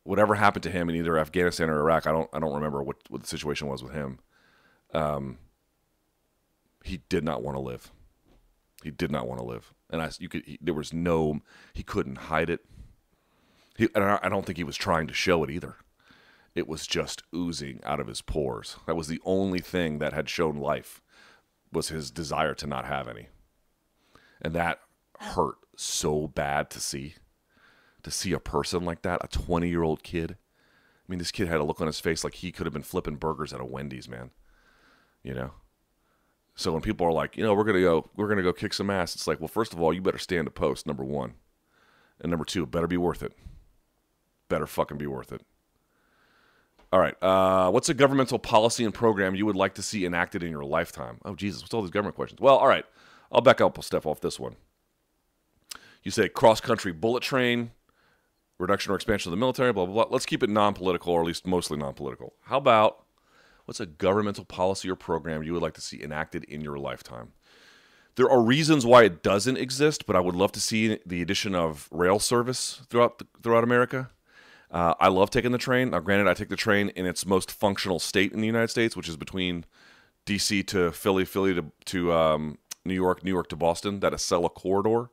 whatever happened to him in either Afghanistan or Iraq, I don't I don't remember what, what the situation was with him. Um, he did not want to live. He did not want to live, and I you could he, there was no he couldn't hide it. He and I, I don't think he was trying to show it either. It was just oozing out of his pores. That was the only thing that had shown life was his desire to not have any, and that hurt so bad to see to see a person like that, a 20 year old kid. I mean, this kid had a look on his face like he could have been flipping burgers at a Wendy's, man. You know? So when people are like, you know, we're gonna go, we're gonna go kick some ass. It's like, well, first of all, you better stand a post. Number one, and number two, better be worth it. Better fucking be worth it. All right. Uh, what's a governmental policy and program you would like to see enacted in your lifetime? Oh Jesus, what's all these government questions? Well, all right. I'll back up a step off this one. You say cross country bullet train, reduction or expansion of the military, blah, blah, blah. Let's keep it non political, or at least mostly non political. How about what's a governmental policy or program you would like to see enacted in your lifetime? There are reasons why it doesn't exist, but I would love to see the addition of rail service throughout the, throughout America. Uh, I love taking the train. Now, granted, I take the train in its most functional state in the United States, which is between D.C. to Philly, Philly to, to um, New York, New York to Boston, that Acela corridor.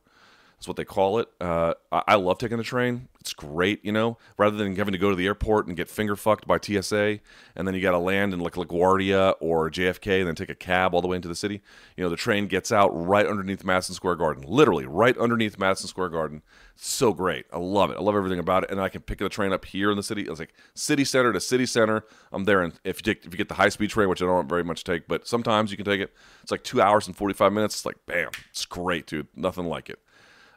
That's what they call it. Uh, I, I, love taking the train. It's great, you know, rather than having to go to the airport and get finger fucked by TSA, and then you got to land in like LaGuardia or JFK and then take a cab all the way into the city. You know, the train gets out right underneath Madison Square Garden, literally right underneath Madison Square Garden. So great. I love it. I love everything about it. And I can pick the train up here in the city. It's like city center to city center. I'm there, and if you take if you get the high speed train, which I don't very much take, but sometimes you can take it. It's like two hours and forty five minutes. It's like bam, it's great, dude. Nothing like it.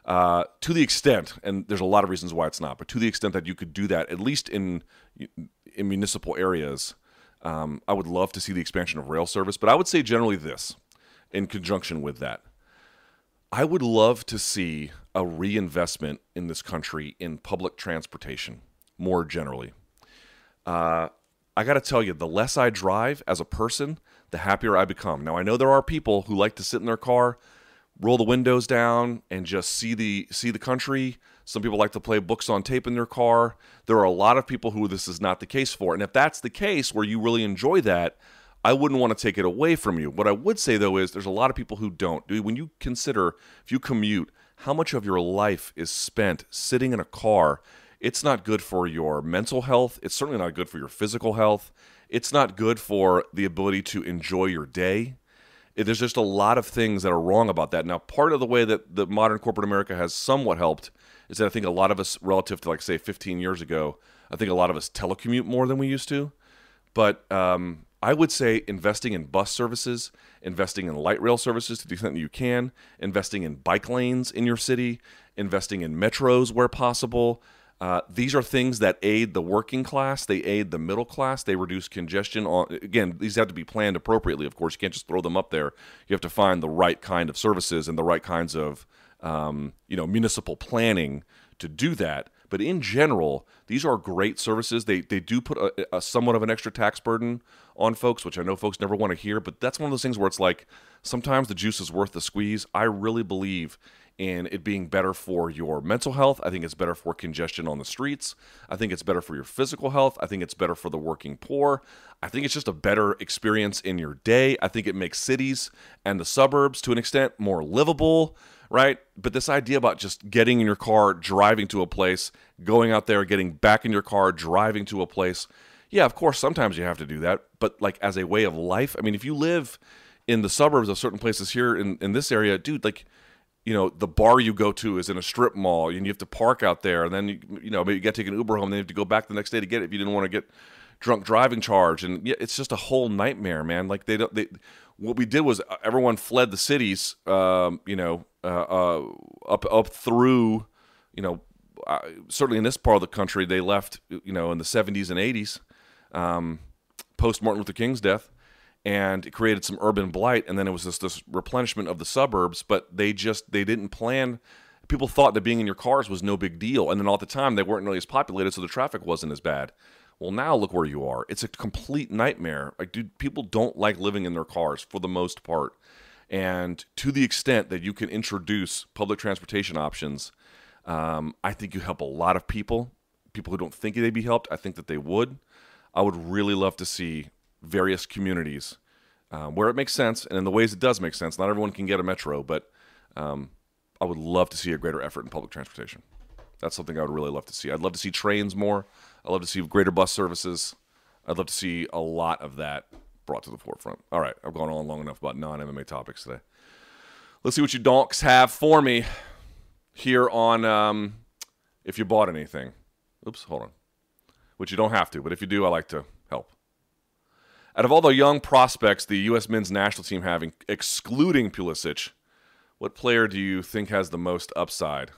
Uh, to the extent, and there's a lot of reasons why it's not, but to the extent that you could do that, at least in in municipal areas, um, I would love to see the expansion of rail service. But I would say generally this, in conjunction with that, I would love to see a reinvestment in this country in public transportation more generally. Uh, I got to tell you, the less I drive as a person, the happier I become. Now, I know there are people who like to sit in their car roll the windows down and just see the see the country. Some people like to play books on tape in their car. There are a lot of people who this is not the case for. And if that's the case where you really enjoy that, I wouldn't want to take it away from you. What I would say though is there's a lot of people who don't. When you consider if you commute, how much of your life is spent sitting in a car, it's not good for your mental health. It's certainly not good for your physical health. It's not good for the ability to enjoy your day there's just a lot of things that are wrong about that. Now, part of the way that the modern corporate America has somewhat helped is that I think a lot of us, relative to like say 15 years ago, I think a lot of us telecommute more than we used to. But um, I would say investing in bus services, investing in light rail services to the extent that you can, investing in bike lanes in your city, investing in metros where possible. Uh, these are things that aid the working class. They aid the middle class. They reduce congestion. On again, these have to be planned appropriately. Of course, you can't just throw them up there. You have to find the right kind of services and the right kinds of um, you know municipal planning to do that. But in general, these are great services. They they do put a, a somewhat of an extra tax burden on folks, which I know folks never want to hear. But that's one of those things where it's like sometimes the juice is worth the squeeze. I really believe in it being better for your mental health. I think it's better for congestion on the streets. I think it's better for your physical health. I think it's better for the working poor. I think it's just a better experience in your day. I think it makes cities and the suburbs to an extent more livable, right? But this idea about just getting in your car, driving to a place, going out there, getting back in your car, driving to a place. Yeah, of course, sometimes you have to do that, but like as a way of life. I mean, if you live in the suburbs of certain places here in, in this area, dude, like you know the bar you go to is in a strip mall and you have to park out there and then you, you know maybe you get to take an uber home then you have to go back the next day to get it if you didn't want to get drunk driving charge. And yeah it's just a whole nightmare man. Like they don't they what we did was uh, everyone fled the cities um, you know uh, uh, up up through you know uh, certainly in this part of the country they left you know in the 70s and 80s um, post martin luther king's death and it created some urban blight and then it was just this replenishment of the suburbs but they just they didn't plan people thought that being in your cars was no big deal and then all the time they weren't really as populated so the traffic wasn't as bad. Well now look where you are. It's a complete nightmare. Like dude people don't like living in their cars for the most part and to the extent that you can introduce public transportation options um, i think you help a lot of people. People who don't think they'd be helped i think that they would. I would really love to see various communities um, where it makes sense and in the ways it does make sense. Not everyone can get a metro, but um, I would love to see a greater effort in public transportation. That's something I would really love to see. I'd love to see trains more. I'd love to see greater bus services. I'd love to see a lot of that brought to the forefront. All right, I've gone on long enough about non MMA topics today. Let's see what you donks have for me here on um, if you bought anything. Oops, hold on. Which you don't have to, but if you do, I like to. Out of all the young prospects the U.S. men's national team having, excluding Pulisic, what player do you think has the most upside?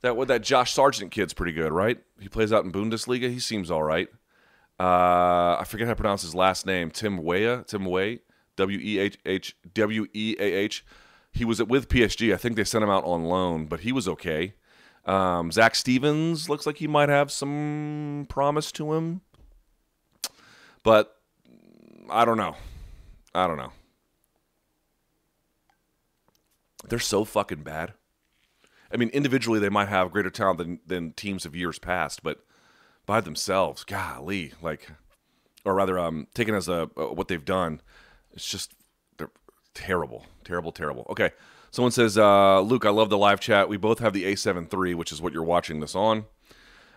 That that Josh Sargent kid's pretty good, right? He plays out in Bundesliga. He seems all right. Uh, I forget how to pronounce his last name. Tim Weah, Tim Way, W E H H W E A H. He was with PSG. I think they sent him out on loan, but he was okay. Um, Zach Stevens looks like he might have some promise to him, but I don't know. I don't know. They're so fucking bad. I mean, individually they might have greater talent than than teams of years past, but by themselves, golly, like, or rather, um, taken as a, what they've done, it's just they're terrible, terrible, terrible. Okay, someone says, uh, Luke, I love the live chat. We both have the A7 III, which is what you're watching this on.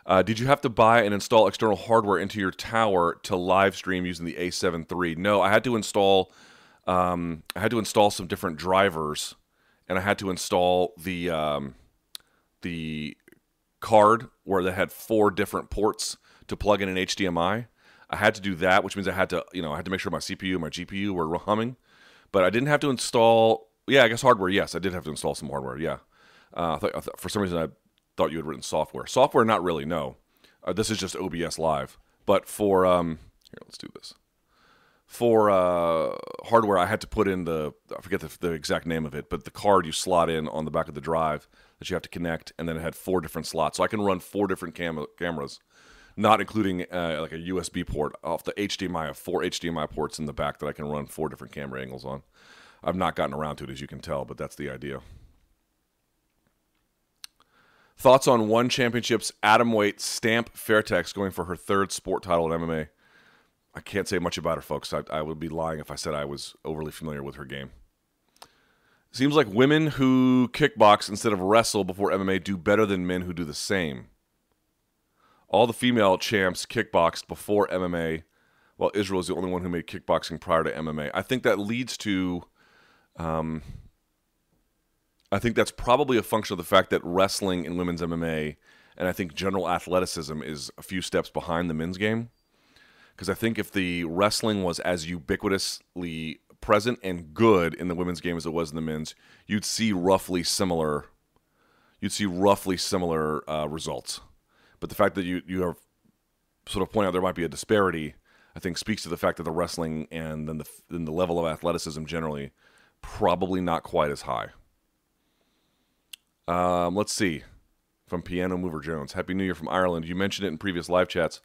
Uh, did you have to buy and install external hardware into your tower to live stream using the A7 III? No, I had to install. Um, I had to install some different drivers, and I had to install the um, the card where they had four different ports to plug in an HDMI. I had to do that, which means I had to, you know, I had to make sure my CPU and my GPU were humming. But I didn't have to install. Yeah, I guess hardware. Yes, I did have to install some hardware. Yeah, uh, I thought, I thought, for some reason I thought you had written software. Software, not really. No, uh, this is just OBS Live. But for um, here, let's do this. For uh, hardware, I had to put in the I forget the, the exact name of it, but the card you slot in on the back of the drive that you have to connect, and then it had four different slots, so I can run four different cam- cameras, not including uh, like a USB port off the HDMI. Four HDMI ports in the back that I can run four different camera angles on. I've not gotten around to it, as you can tell, but that's the idea. Thoughts on one championship's atomweight Stamp Fairtex going for her third sport title in MMA? I can't say much about her, folks. I, I would be lying if I said I was overly familiar with her game. Seems like women who kickbox instead of wrestle before MMA do better than men who do the same. All the female champs kickboxed before MMA, while Israel is the only one who made kickboxing prior to MMA. I think that leads to um, I think that's probably a function of the fact that wrestling in women's MMA and I think general athleticism is a few steps behind the men's game. because I think if the wrestling was as ubiquitously present and good in the women's game as it was in the men's, you'd see roughly similar. You'd see roughly similar uh, results, but the fact that you you are sort of pointing out there might be a disparity, I think speaks to the fact that the wrestling and then the then the level of athleticism generally probably not quite as high. Um, let's see. From Piano Mover Jones. Happy New Year from Ireland. You mentioned it in previous live chats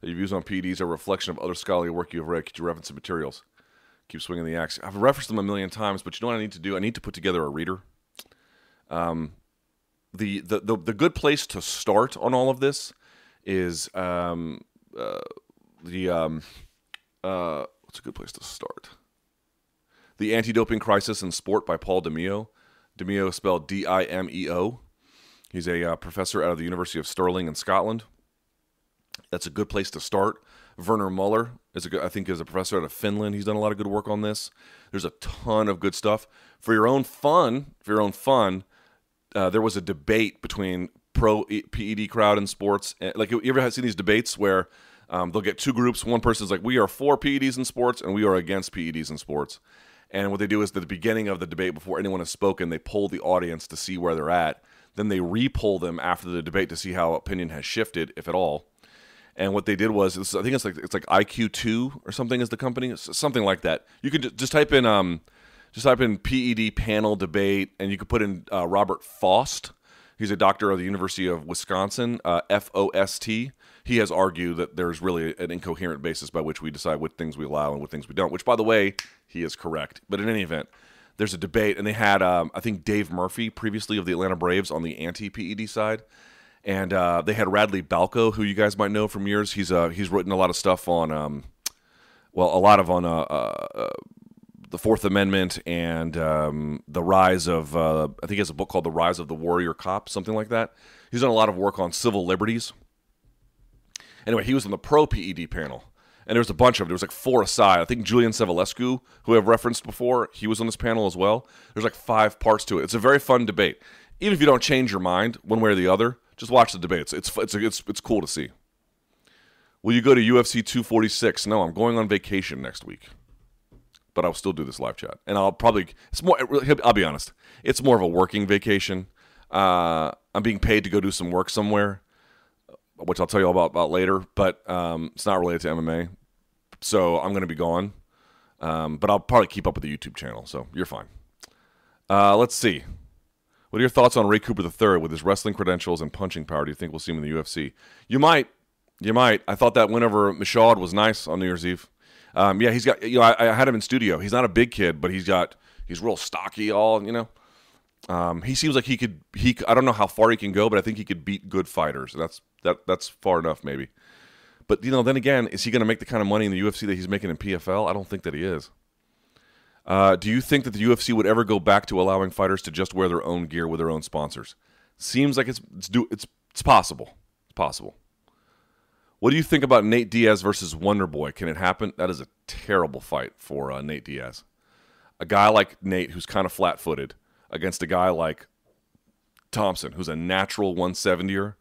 that your views on PEDs are a reflection of other scholarly work you have read. Could you reference the materials? Keep swinging the axe. I've referenced them a million times, but you know what I need to do? I need to put together a reader. Um, the, the, the, the good place to start on all of this is um, uh, the um, uh, what's a good place to start? The Anti-Doping Crisis in Sport by Paul DiMeo. DiMeo spelled D-I-M-E-O. He's a uh, professor out of the University of Stirling in Scotland. That's a good place to start. Verner Møller is a good, I think is a professor out of Finland. He's done a lot of good work on this. There's a ton of good stuff for your own fun. For your own fun, uh, there was a debate between pro PED crowd in sports. Eh, like you ever have seen these debates where um, they'll get two groups. One person's like, "We are for PEDs in sports," and we are against PEDs in sports. And what they do is at the beginning of the debate, before anyone has spoken, they poll the audience to see where they're at. Then they re-poll them after the debate to see how opinion has shifted, if at all. And what they did was, I think it's like it's like IQ two or something is the company, something like that. You can just type in um, just type in PED panel debate, and you could put in uh, Robert Fost. He's a doctor of the University of Wisconsin, uh, F O S T. He has argued that there's really an incoherent basis by which we decide what things we allow and what things we don't. Which, by the way, he is correct. But in any event, there's a debate, and they had um, I think Dale Murphy previously of the Atlanta Braves on the anti PED side and uh, they had Radley Balko, who you guys might know from years. He's uh, he's written a lot of stuff on, um, well, a lot of on uh, uh the Fourth Amendment and um, the rise of. Uh, I think he has a book called The Rise of the Warrior Cop, something like that. He's done a lot of work on civil liberties. Anyway, he was on the pro PED panel, and there was a bunch of them. There was like four aside. I think Julian Savulescu, who I've referenced before, he was on this panel as well. There's like five parts to it. It's a very fun debate. Even if you don't change your mind one way or the other, just watch the debates. It's it's it's it's cool to see. Will you go to UFC 246? No, I'm going on vacation next week, but I'll still do this live chat, and I'll probably it's more. I'll be honest, it's more of a working vacation. Uh, I'm being paid to go do some work somewhere, which I'll tell you all about, about later. But um, it's not related to MMA, so I'm going to be gone. Um, but I'll probably keep up with the YouTube channel, so you're fine. Uh, let's see. What are your thoughts on Ray Cooper III with his wrestling credentials and punching power? Do you think we'll see him in the UFC? You might. You might. I thought that win over Michaud was nice on New Year's Eve. Um, yeah, he's got. You know, I, I, had him in studio. He's not a big kid, but he's got. He's real stocky. All you know. Um, he seems like he could. He. I don't know how far he can go, but I think he could beat good fighters. That's that. That's far enough, maybe. But you know, then again, is he going to make the kind of money in the UFC that he's making in PFL? I don't think that he is. Uh, do you think that the UFC would ever go back to allowing fighters to just wear their own gear with their own sponsors? Seems like it's it's do, it's it's possible. It's possible. What do you think about Nate Diaz versus Wonder Boy? Can it happen? That is a terrible fight for uh, Nate Diaz. A guy like Nate, who's kind of flat-footed, against a guy like Thompson, who's a natural 170er,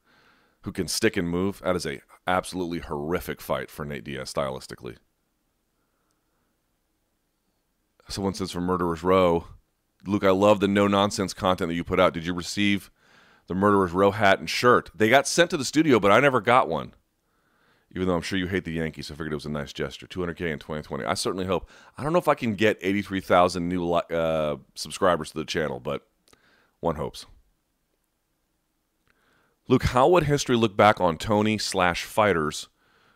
who can stick and move. That is a absolutely horrific fight for Nate Diaz stylistically. Someone says from Murderers Row, Luke, I love the no nonsense content that you put out. Did you receive the Murderers Row hat and shirt? They got sent to the studio, but I never got one. Even though I'm sure you hate the Yankees, I figured it was a nice gesture. 200K in 2020. I certainly hope. I don't know if I can get 83,000 new uh, subscribers to the channel, but one hopes. Luke, how would history look back on Tony slash fighters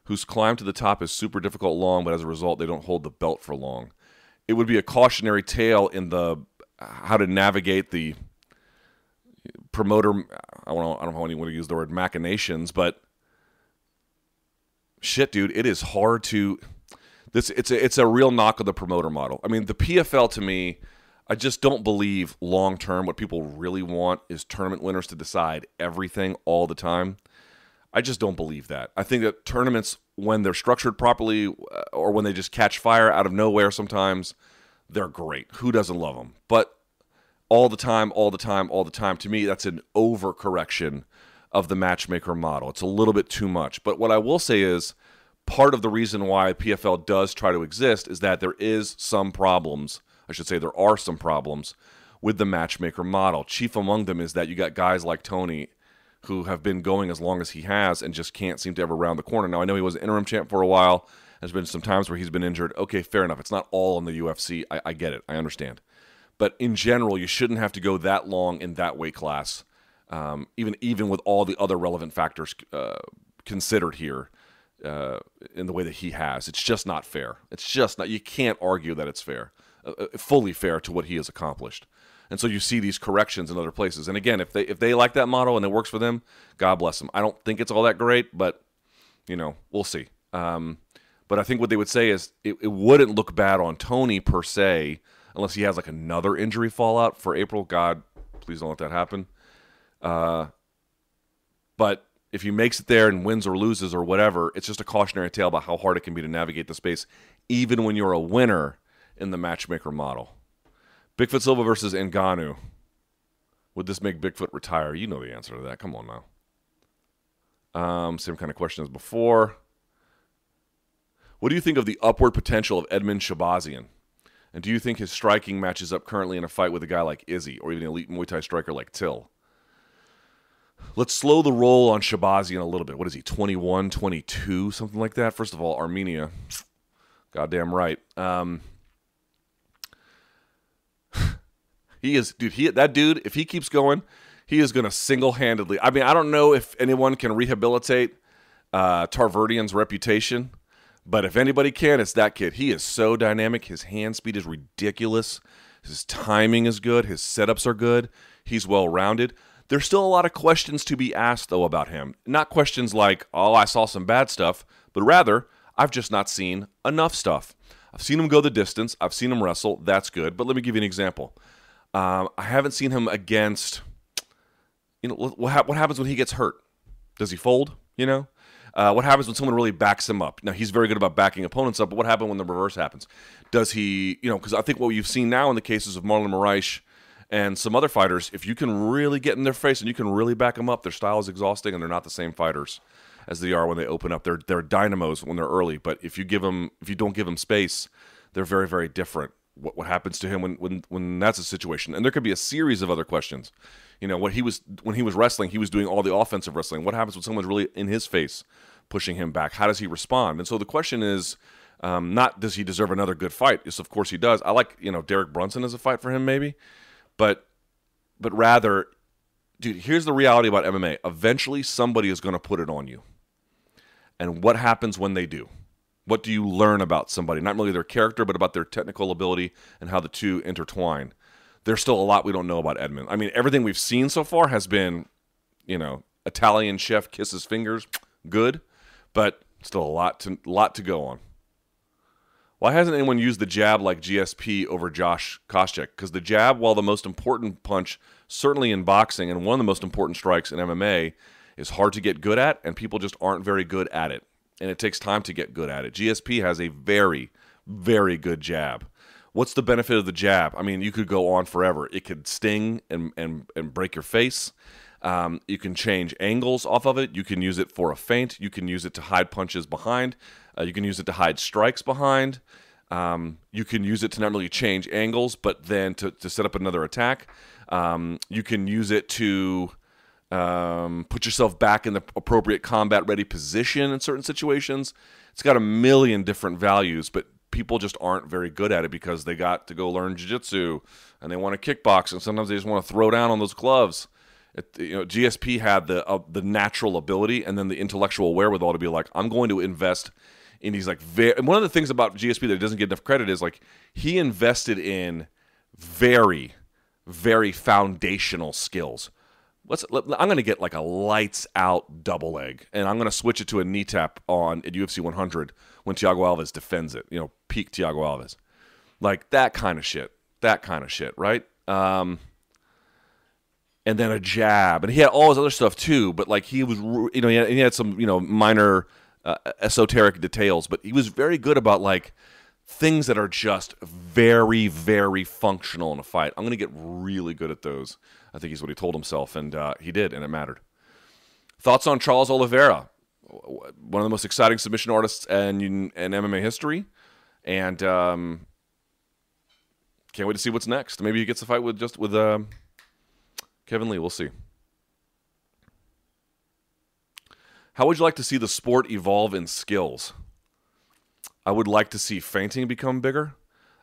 whose climb to the top is super difficult long, but as a result, they don't hold the belt for long? it would be a cautionary tale in the how to navigate the promoter. I don't know, I don't know how anyone to use the word machinations, but shit, dude, it is hard to. This it's a, it's a real knock of the promoter model. I mean, the PFL to me, I just don't believe long term. What people really want is tournament winners to decide everything all the time. I just don't believe that. I think that tournaments, when they're structured properly uh, or when they just catch fire out of nowhere sometimes, they're great. Who doesn't love them? But all the time, all the time, all the time, to me, that's an overcorrection of the matchmaker model. It's a little bit too much. But what I will say is, part of the reason why PFL does try to exist is that there is some problems. I should say there are some problems with the matchmaker model. Chief among them is that you got guys like Tony who have been going as long as he has and just can't seem to ever round the corner. Now I know he was interim champ for a while. There's been some times where he's been injured. Okay, fair enough. It's not all in the UFC. I, I get it. I understand. But in general, you shouldn't have to go that long in that weight class, um, even even with all the other relevant factors uh, considered here uh, in the way that he has. It's just not fair. It's just not. You can't argue that it's fair, uh, uh, fully fair to what he has accomplished. And so you see these corrections in other places. And again, if they if they like that model and it works for them, God bless them. I don't think it's all that great, but you know, we'll see. Um, but I think what they would say is it, it wouldn't look bad on Tony per se, unless he has like another injury fallout for April. God, please don't let that happen. Uh, but if he makes it there and wins or loses or whatever, it's just a cautionary tale about how hard it can be to navigate the space, even when you're a winner in the matchmaker model. Bigfoot Silva versus Ngannou. Would this make Bigfoot retire? You know the answer to that. Come on now. Um, same kind of question as before. What do you think of the upward potential of Edmen Shahbazyan? And do you think his striking matches up currently in a fight with a guy like Izzy or even an elite Muay Thai striker like Till? Let's slow the roll on Shabazian a little bit. What is he, 21, 22, something like that? First of all, Armenia. Goddamn right. Um, he is, dude, he, that dude, if he keeps going, he is going to single handedly. I mean, I don't know if anyone can rehabilitate uh, Tarverdyan's reputation, but if anybody can, it's that kid. He is so dynamic. His hand speed is ridiculous. His timing is good. His setups are good. He's well rounded. There's still a lot of questions to be asked, though, about him. Not questions like, oh, I saw some bad stuff, but rather, I've just not seen enough stuff. I've seen him go the distance. I've seen him wrestle. That's good. But let me give you an example. Um, I haven't seen him against, you know, what, ha- what happens when he gets hurt? Does he fold? You know? Uh, what happens when someone really backs him up? Now, he's very good about backing opponents up, but what happens when the reverse happens? Does he, you know, because I think what you've seen now in the cases of Marlon Moraes and some other fighters, if you can really get in their face and you can really back them up, their style is exhausting and they're not the same fighters as they are when they open up. They're they're dynamos when they're early, but if you give them if you don't give them space, they're very very different. What what happens to him when when when that's a situation? And there could be a series of other questions. You know, what he was when he was wrestling, he was doing all the offensive wrestling. What happens when someone's really in his face, pushing him back? How does he respond? And so the question is. Um, not does he deserve another good fight? Yes, of course he does. I like you know Derek Brunson as a fight for him maybe, but but rather, dude, here's the reality about MMA. Eventually, somebody is going to put it on you. And what happens when they do? What do you learn about somebody? Not really their character, but about their technical ability and how the two intertwine. There's still a lot we don't know about Edmen. I mean, everything we've seen so far has been, you know, Italian chef kisses fingers, good, but still a lot to lot to go on. Why hasn't anyone used the jab like GSP over Josh Koscheck? Because the jab, while the most important punch, certainly in boxing, and one of the most important strikes in MMA, is hard to get good at, and people just aren't very good at it. And it takes time to get good at it. GSP has a very, very good jab. What's the benefit of the jab? I mean, you could go on forever. It could sting and, and, and break your face. Um, you can change angles off of it. You can use it for a feint. You can use it to hide punches behind. Uh, you can use it to hide strikes behind. Um, you can use it to not only change angles, but then to, to set up another attack. Um, you can use it to um, put yourself back in the appropriate combat ready position in certain situations. It's got a million different values, but people just aren't very good at it because they got to go learn jiu-jitsu and they want to kickbox and sometimes they just want to throw down on those gloves. It, you know, GSP had the uh, the natural ability and then the intellectual wherewithal to be like, I'm going to invest in these like very. And one of the things about GSP that doesn't get enough credit is like he invested in very, very foundational skills let's let, I'm going to get like a lights out double leg, and I'm going to switch it to a knee tap on at UFC 100 when Thiago Alves defends it. You know, peak Thiago Alves, like that kind of shit. That kind of shit, right? Um, and then a jab, and he had all his other stuff too. But like he was, you know, he had, he had some you know minor uh, esoteric details, but he was very good about like things that are just very, very functional in a fight. I'm going to get really good at those. I think he's what he told himself, and uh, he did, and it mattered. Thoughts on Charles Oliveira? one of the most exciting submission artists in, in MMA history, and um, can't wait to see what's next. Maybe he gets a fight with just with uh, Kevin Lee. We'll see. How would you like to see the sport evolve in skills? I would like to see feinting become bigger.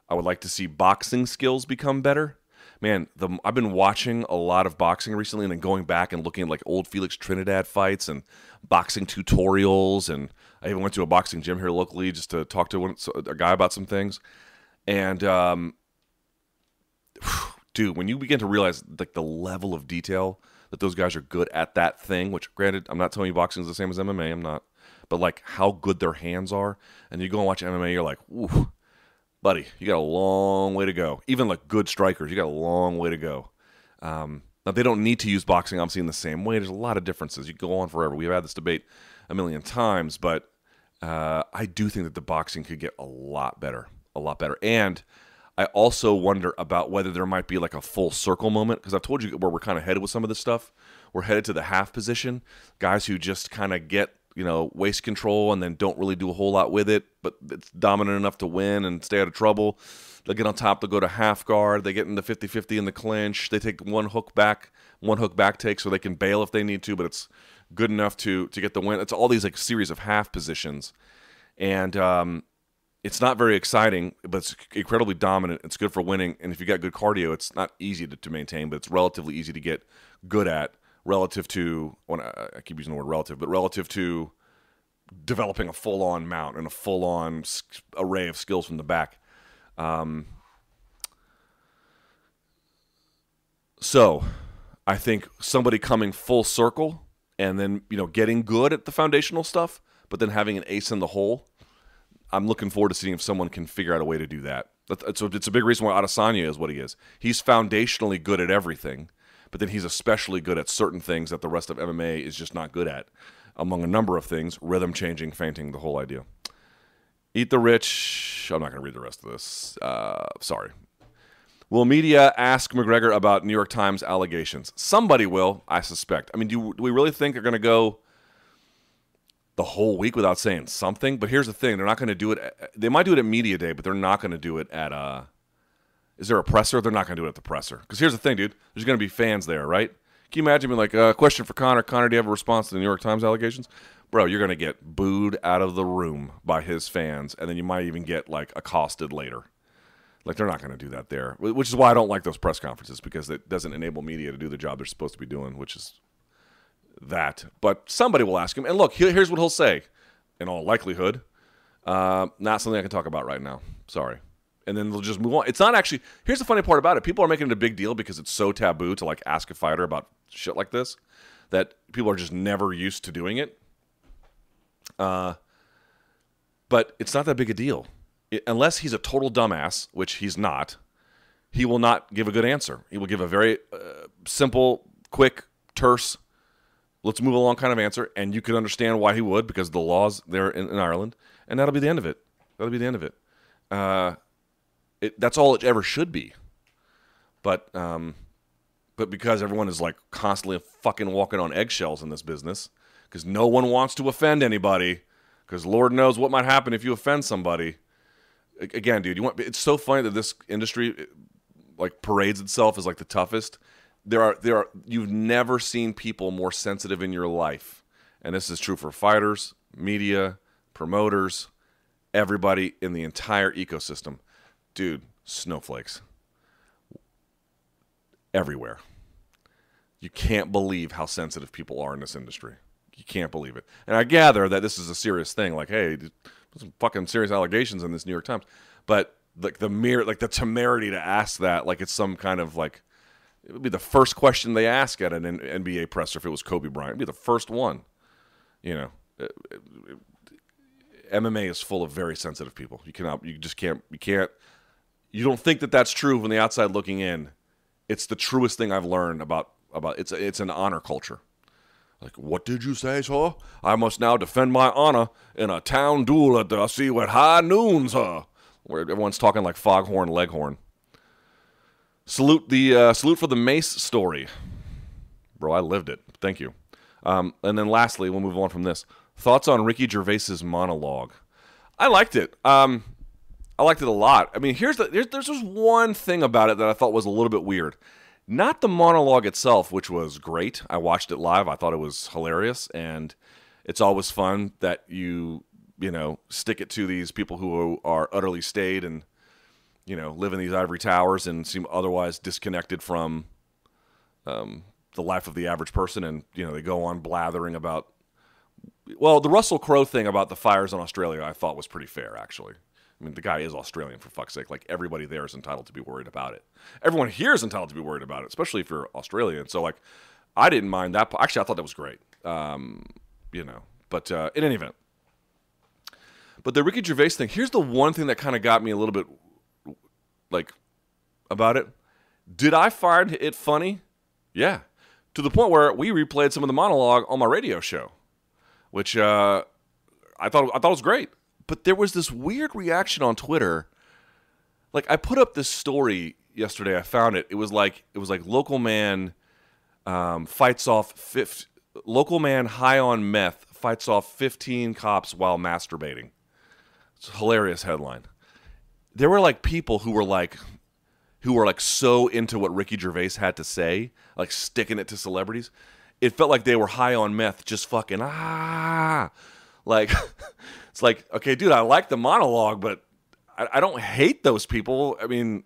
I would like to see boxing skills become better. Man, the, I've been watching a lot of boxing recently and then going back and looking at like old Felix Trinidad fights and boxing tutorials. And I even went to a boxing gym here locally just to talk to one, a guy about some things. And, um, dude, when you begin to realize like the level of detail that those guys are good at that thing, which granted, I'm not telling you boxing is the same as MMA. I'm not but like how good their hands are. And you go and watch MMA, you're like, ooh, buddy, you got a long way to go. Even like good strikers, you got a long way to go. Um, now they don't need to use boxing, obviously, in the same way. There's a lot of differences. You go on forever. We've had this debate a million times, but uh, I do think that the boxing could get a lot better, a lot better. And I also wonder about whether there might be like a full circle moment because I've told you where we're kind of headed with some of this stuff. We're headed to the half position, guys who just kind of get you know, waist control and then don't really do a whole lot with it, but it's dominant enough to win and stay out of trouble. They'll get on top, they'll go to half guard, they get in the 50 50 in the clinch, they take one hook back, one hook back take so they can bail if they need to, but it's good enough to to get the win. It's all these like series of half positions. And um, it's not very exciting, but it's incredibly dominant. It's good for winning. And if you got good cardio, it's not easy to, to maintain, but it's relatively easy to get good at relative to when I, I keep using the word relative, but relative to developing a full on mount and a full on array of skills from the back. Um, so I think somebody coming full circle and then, you know, getting good at the foundational stuff, but then having an ace in the hole. I'm looking forward to seeing if someone can figure out a way to do that. So it's a big reason why Adesanya is what he is. He's foundationally good at everything but then he's especially good at certain things that the rest of MMA is just not good at. Among a number of things, rhythm changing, feinting, the whole idea. Eat the rich. I'm not going to read the rest of this. Uh, sorry. Will media ask McGregor about New York Times allegations? Somebody will, I suspect. I mean, do, do we really think they're going to go the whole week without saying something? But here's the thing: they're not going to do it. They might do it at media day, but they're not going to do it at uh, is there a presser? They're not going to do it at the presser. Because here's the thing, dude. There's going to be fans there, right? Can you imagine being like, uh, question for Conor? Conor, do you have a response to the New York Times allegations? Bro, you're going to get booed out of the room by his fans, and then you might even get like accosted later. Like they're not going to do that there, which is why I don't like those press conferences because it doesn't enable media to do the job they're supposed to be doing, which is that. But somebody will ask him, and look, here's what he'll say. In all likelihood, uh, not something I can talk about right now. Sorry and then they'll just move on. It's not actually. Here's the funny part about it: people are making it a big deal because it's so taboo to like ask a fighter about shit like this that people are just never used to doing it. Uh, but it's not that big a deal, it, unless he's a total dumbass, which he's not. He will not give a good answer. He will give a very uh, simple, quick, terse, let's move along kind of answer, and you can understand why he would because the laws there in, in Ireland, and that'll be the end of it. That'll be the end of it. Uh, it, that's all it ever should be. But um, but because everyone is like constantly fucking walking on eggshells in this business, because no one wants to offend anybody, because Lord knows what might happen if you offend somebody. Again, dude, you want it's so funny that this industry like parades itself as like the toughest. There are there are you've never seen people more sensitive in your life, and this is true for fighters, media, promoters, everybody in the entire ecosystem dude, snowflakes everywhere. You can't believe how sensitive people are in this industry. You can't believe it. And I gather that this is a serious thing. Like, hey, some fucking serious allegations in this New York Times. But like the mere, like the temerity to ask that, like it's some kind of like, it would be the first question they ask at an NBA presser if it was Kobe Bryant. It'd be the first one. You know, uh, uh, it, it, it, MMA is full of very sensitive people. You cannot, you just can't, you can't you don't think that that's true from the outside looking in. It's the truest thing I've learned about about it's it's an honor culture. Like, what did you say, sir? I must now defend my honor in a town duel at the sea at high noon, sir. Where everyone's talking like foghorn leghorn. Salute the uh, salute for the Mace story, bro. I lived it. Thank you. Um, and then lastly, we'll move on from this. Thoughts on Ricky Gervais's monologue? I liked it. Um, I liked it a lot. I mean, here's the there's, there's just one thing about it that I thought was a little bit weird. Not the monologue itself, which was great. I watched it live. I thought it was hilarious, and it's always fun that you you know stick it to these people who are utterly staid and you know live in these ivory towers and seem otherwise disconnected from um, the life of the average person, and you know they go on blathering about. Well, the Russell Crowe thing about the fires in Australia, I thought was pretty fair, actually. I mean, the guy is Australian for fuck's sake. Like everybody there is entitled to be worried about it. Everyone here is entitled to be worried about it, especially if you're Australian. So like, I didn't mind that. Actually, I thought that was great. Um, you know, but uh, in any event, but the Ricky Gervais thing. Here's the one thing that kind of got me a little bit like about it. Did I find it funny? Yeah, to the point where we replayed some of the monologue on my radio show, which uh, I thought I thought was great but there was this weird reaction on Twitter. Like I put up this story yesterday. I found it. It was like it was like local man um, fights off fifth, local man high on meth fights off 15 cops while masturbating. It's a hilarious headline. There were like people who were like who were like so into what Ricky Gervais had to say, like sticking it to celebrities. It felt like they were high on meth, just fucking ah, like it's like, okay, dude, I like the monologue, but I, I don't hate those people. I mean,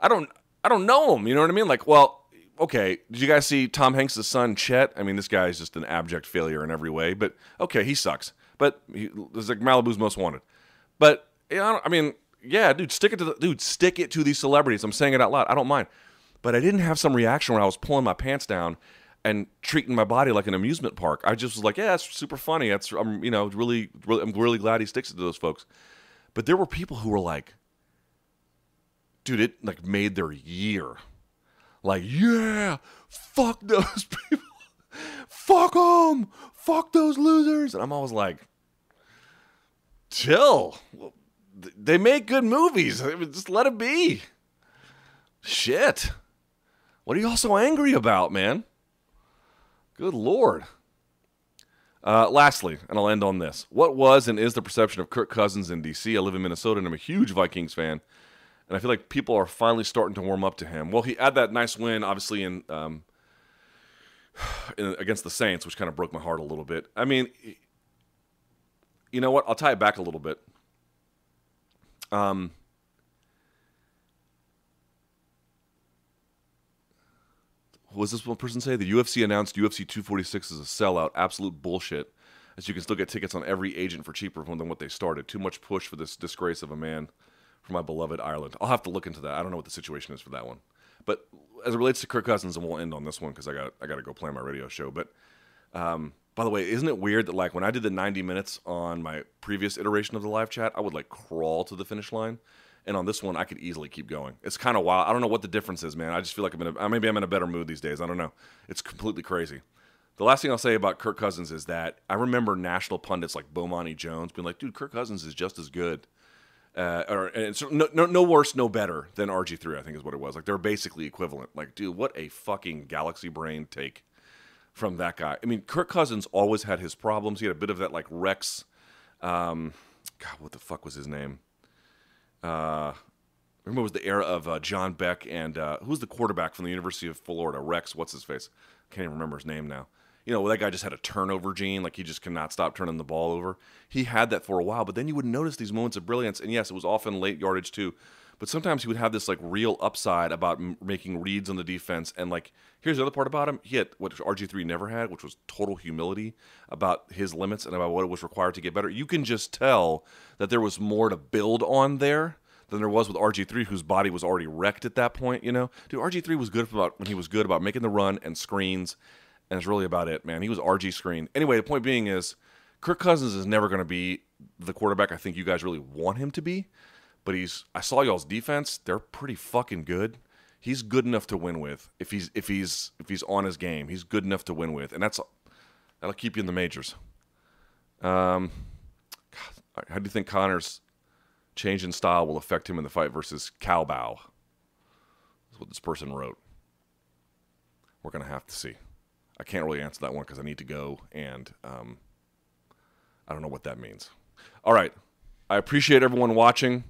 I don't, I don't know them. You know what I mean? Like, well, okay, did you guys see Tom Hanks' son Chet? I mean, this guy is just an abject failure in every way. But okay, he sucks. But he, it's like Malibu's most wanted. But you know, I mean, yeah, dude, stick it to the dude, stick it to these celebrities. I'm saying it out loud. I don't mind. But I didn't have some reaction where I was pulling my pants down and treating my body like an amusement park. I just was like, yeah, it's super funny. It's I'm you know really, really I'm really glad he sticks it to those folks. But there were people who were like, dude, it like made their year. Like, yeah, fuck those people, fuck them, fuck those losers. And I'm always like, chill. They make good movies. Just let it be. Shit. What are you all so angry about, man? Good Lord. Uh, lastly, and I'll end on this. What was and is the perception of Kirk Cousins in D.C.? I live in Minnesota and I'm a huge Vikings fan. And I feel like people are finally starting to warm up to him. Well, he had that nice win, obviously, in, um, in against the Saints, which kind of broke my heart a little bit. I mean, you know what? I'll tie it back a little bit. Um, does this one person say? The UFC announced UFC 246 is a sellout. Absolute bullshit. As you can still get tickets on every agent for cheaper than what they started. Too much push for this disgrace of a man from my beloved Ireland. I'll have to look into that. I don't know what the situation is for that one. But as it relates to Kirk Cousins, and we'll end on this one because I got I got to go play my radio show. But um, by the way, isn't it weird that like when I did the 90 minutes on my previous iteration of the live chat, I would like crawl to the finish line and on this one I could easily keep going. It's kind of wild. I don't know what the difference is, man. I just feel like I'm in a maybe I'm in a better mood these days. I don't know. It's completely crazy. The last thing I'll say about Kirk Cousins is that I remember national pundits like Bomani Jones being like, "Dude, Kirk Cousins is just as good." Uh, or and no, no, no worse, no better than RG three. I think is what it was. Like they're basically equivalent. Like, dude, what a fucking galaxy brain take from that guy. I mean, Kirk Cousins always had his problems. He had a bit of that like Rex. Um, God, what the fuck was his name? Uh, remember it was the era of uh, John Beck and uh, who's the quarterback from the University of Florida? Rex, what's his face? Can't even remember his name now. You know, that guy just had a turnover gene, like he just cannot stop turning the ball over. He had that for a while, but then you would notice these moments of brilliance, and yes, it was often late yardage too. But sometimes he would have this like real upside about m- making reads on the defense, and like here's the other part about him: he had what RG three never had, which was total humility about his limits and about what it was required to get better. You can just tell that there was more to build on there than there was with RG3, whose body was already wrecked at that point. You know, dude, RG3 was good about when he was good about making the run and screens, and it's really about it, man. He was RG screen. Anyway, the point being is, Kirk Cousins is never going to be the quarterback I think you guys really want him to be, but he's. I saw y'all's defense; they're pretty fucking good. He's good enough to win with if he's if he's if he's on his game. He's good enough to win with, and that's that'll keep you in the majors. Um, God, how do you think Conor's change in style will affect him in the fight versus Cowboy. That's what this person wrote. We're to have to see. I can't really answer that one because I need to go and um, I don't know what that means. All right. I appreciate everyone watching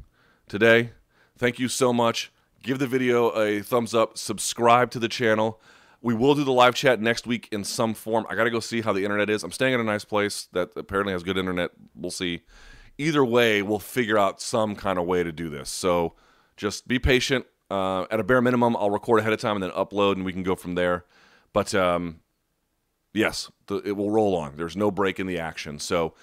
today. Thank you so much. Give the video a thumbs up, subscribe to the channel. We will do the live chat next week in some form. I got to go see how the internet is. I'm staying in a nice place that apparently has good internet. We'll see. Either way, we'll figure out some kind of way to do this. So just be patient. Uh, at a bare minimum, I'll record ahead of time and then upload, and we can go from there. But um, yes, the, it will roll on. There's no break in the action. So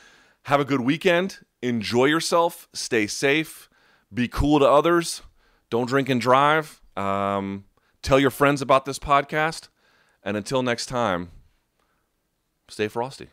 have a good weekend. Enjoy yourself. Stay safe. Be cool to others. Don't drink and drive. Um, tell your friends about this podcast. And until next time, stay frosty.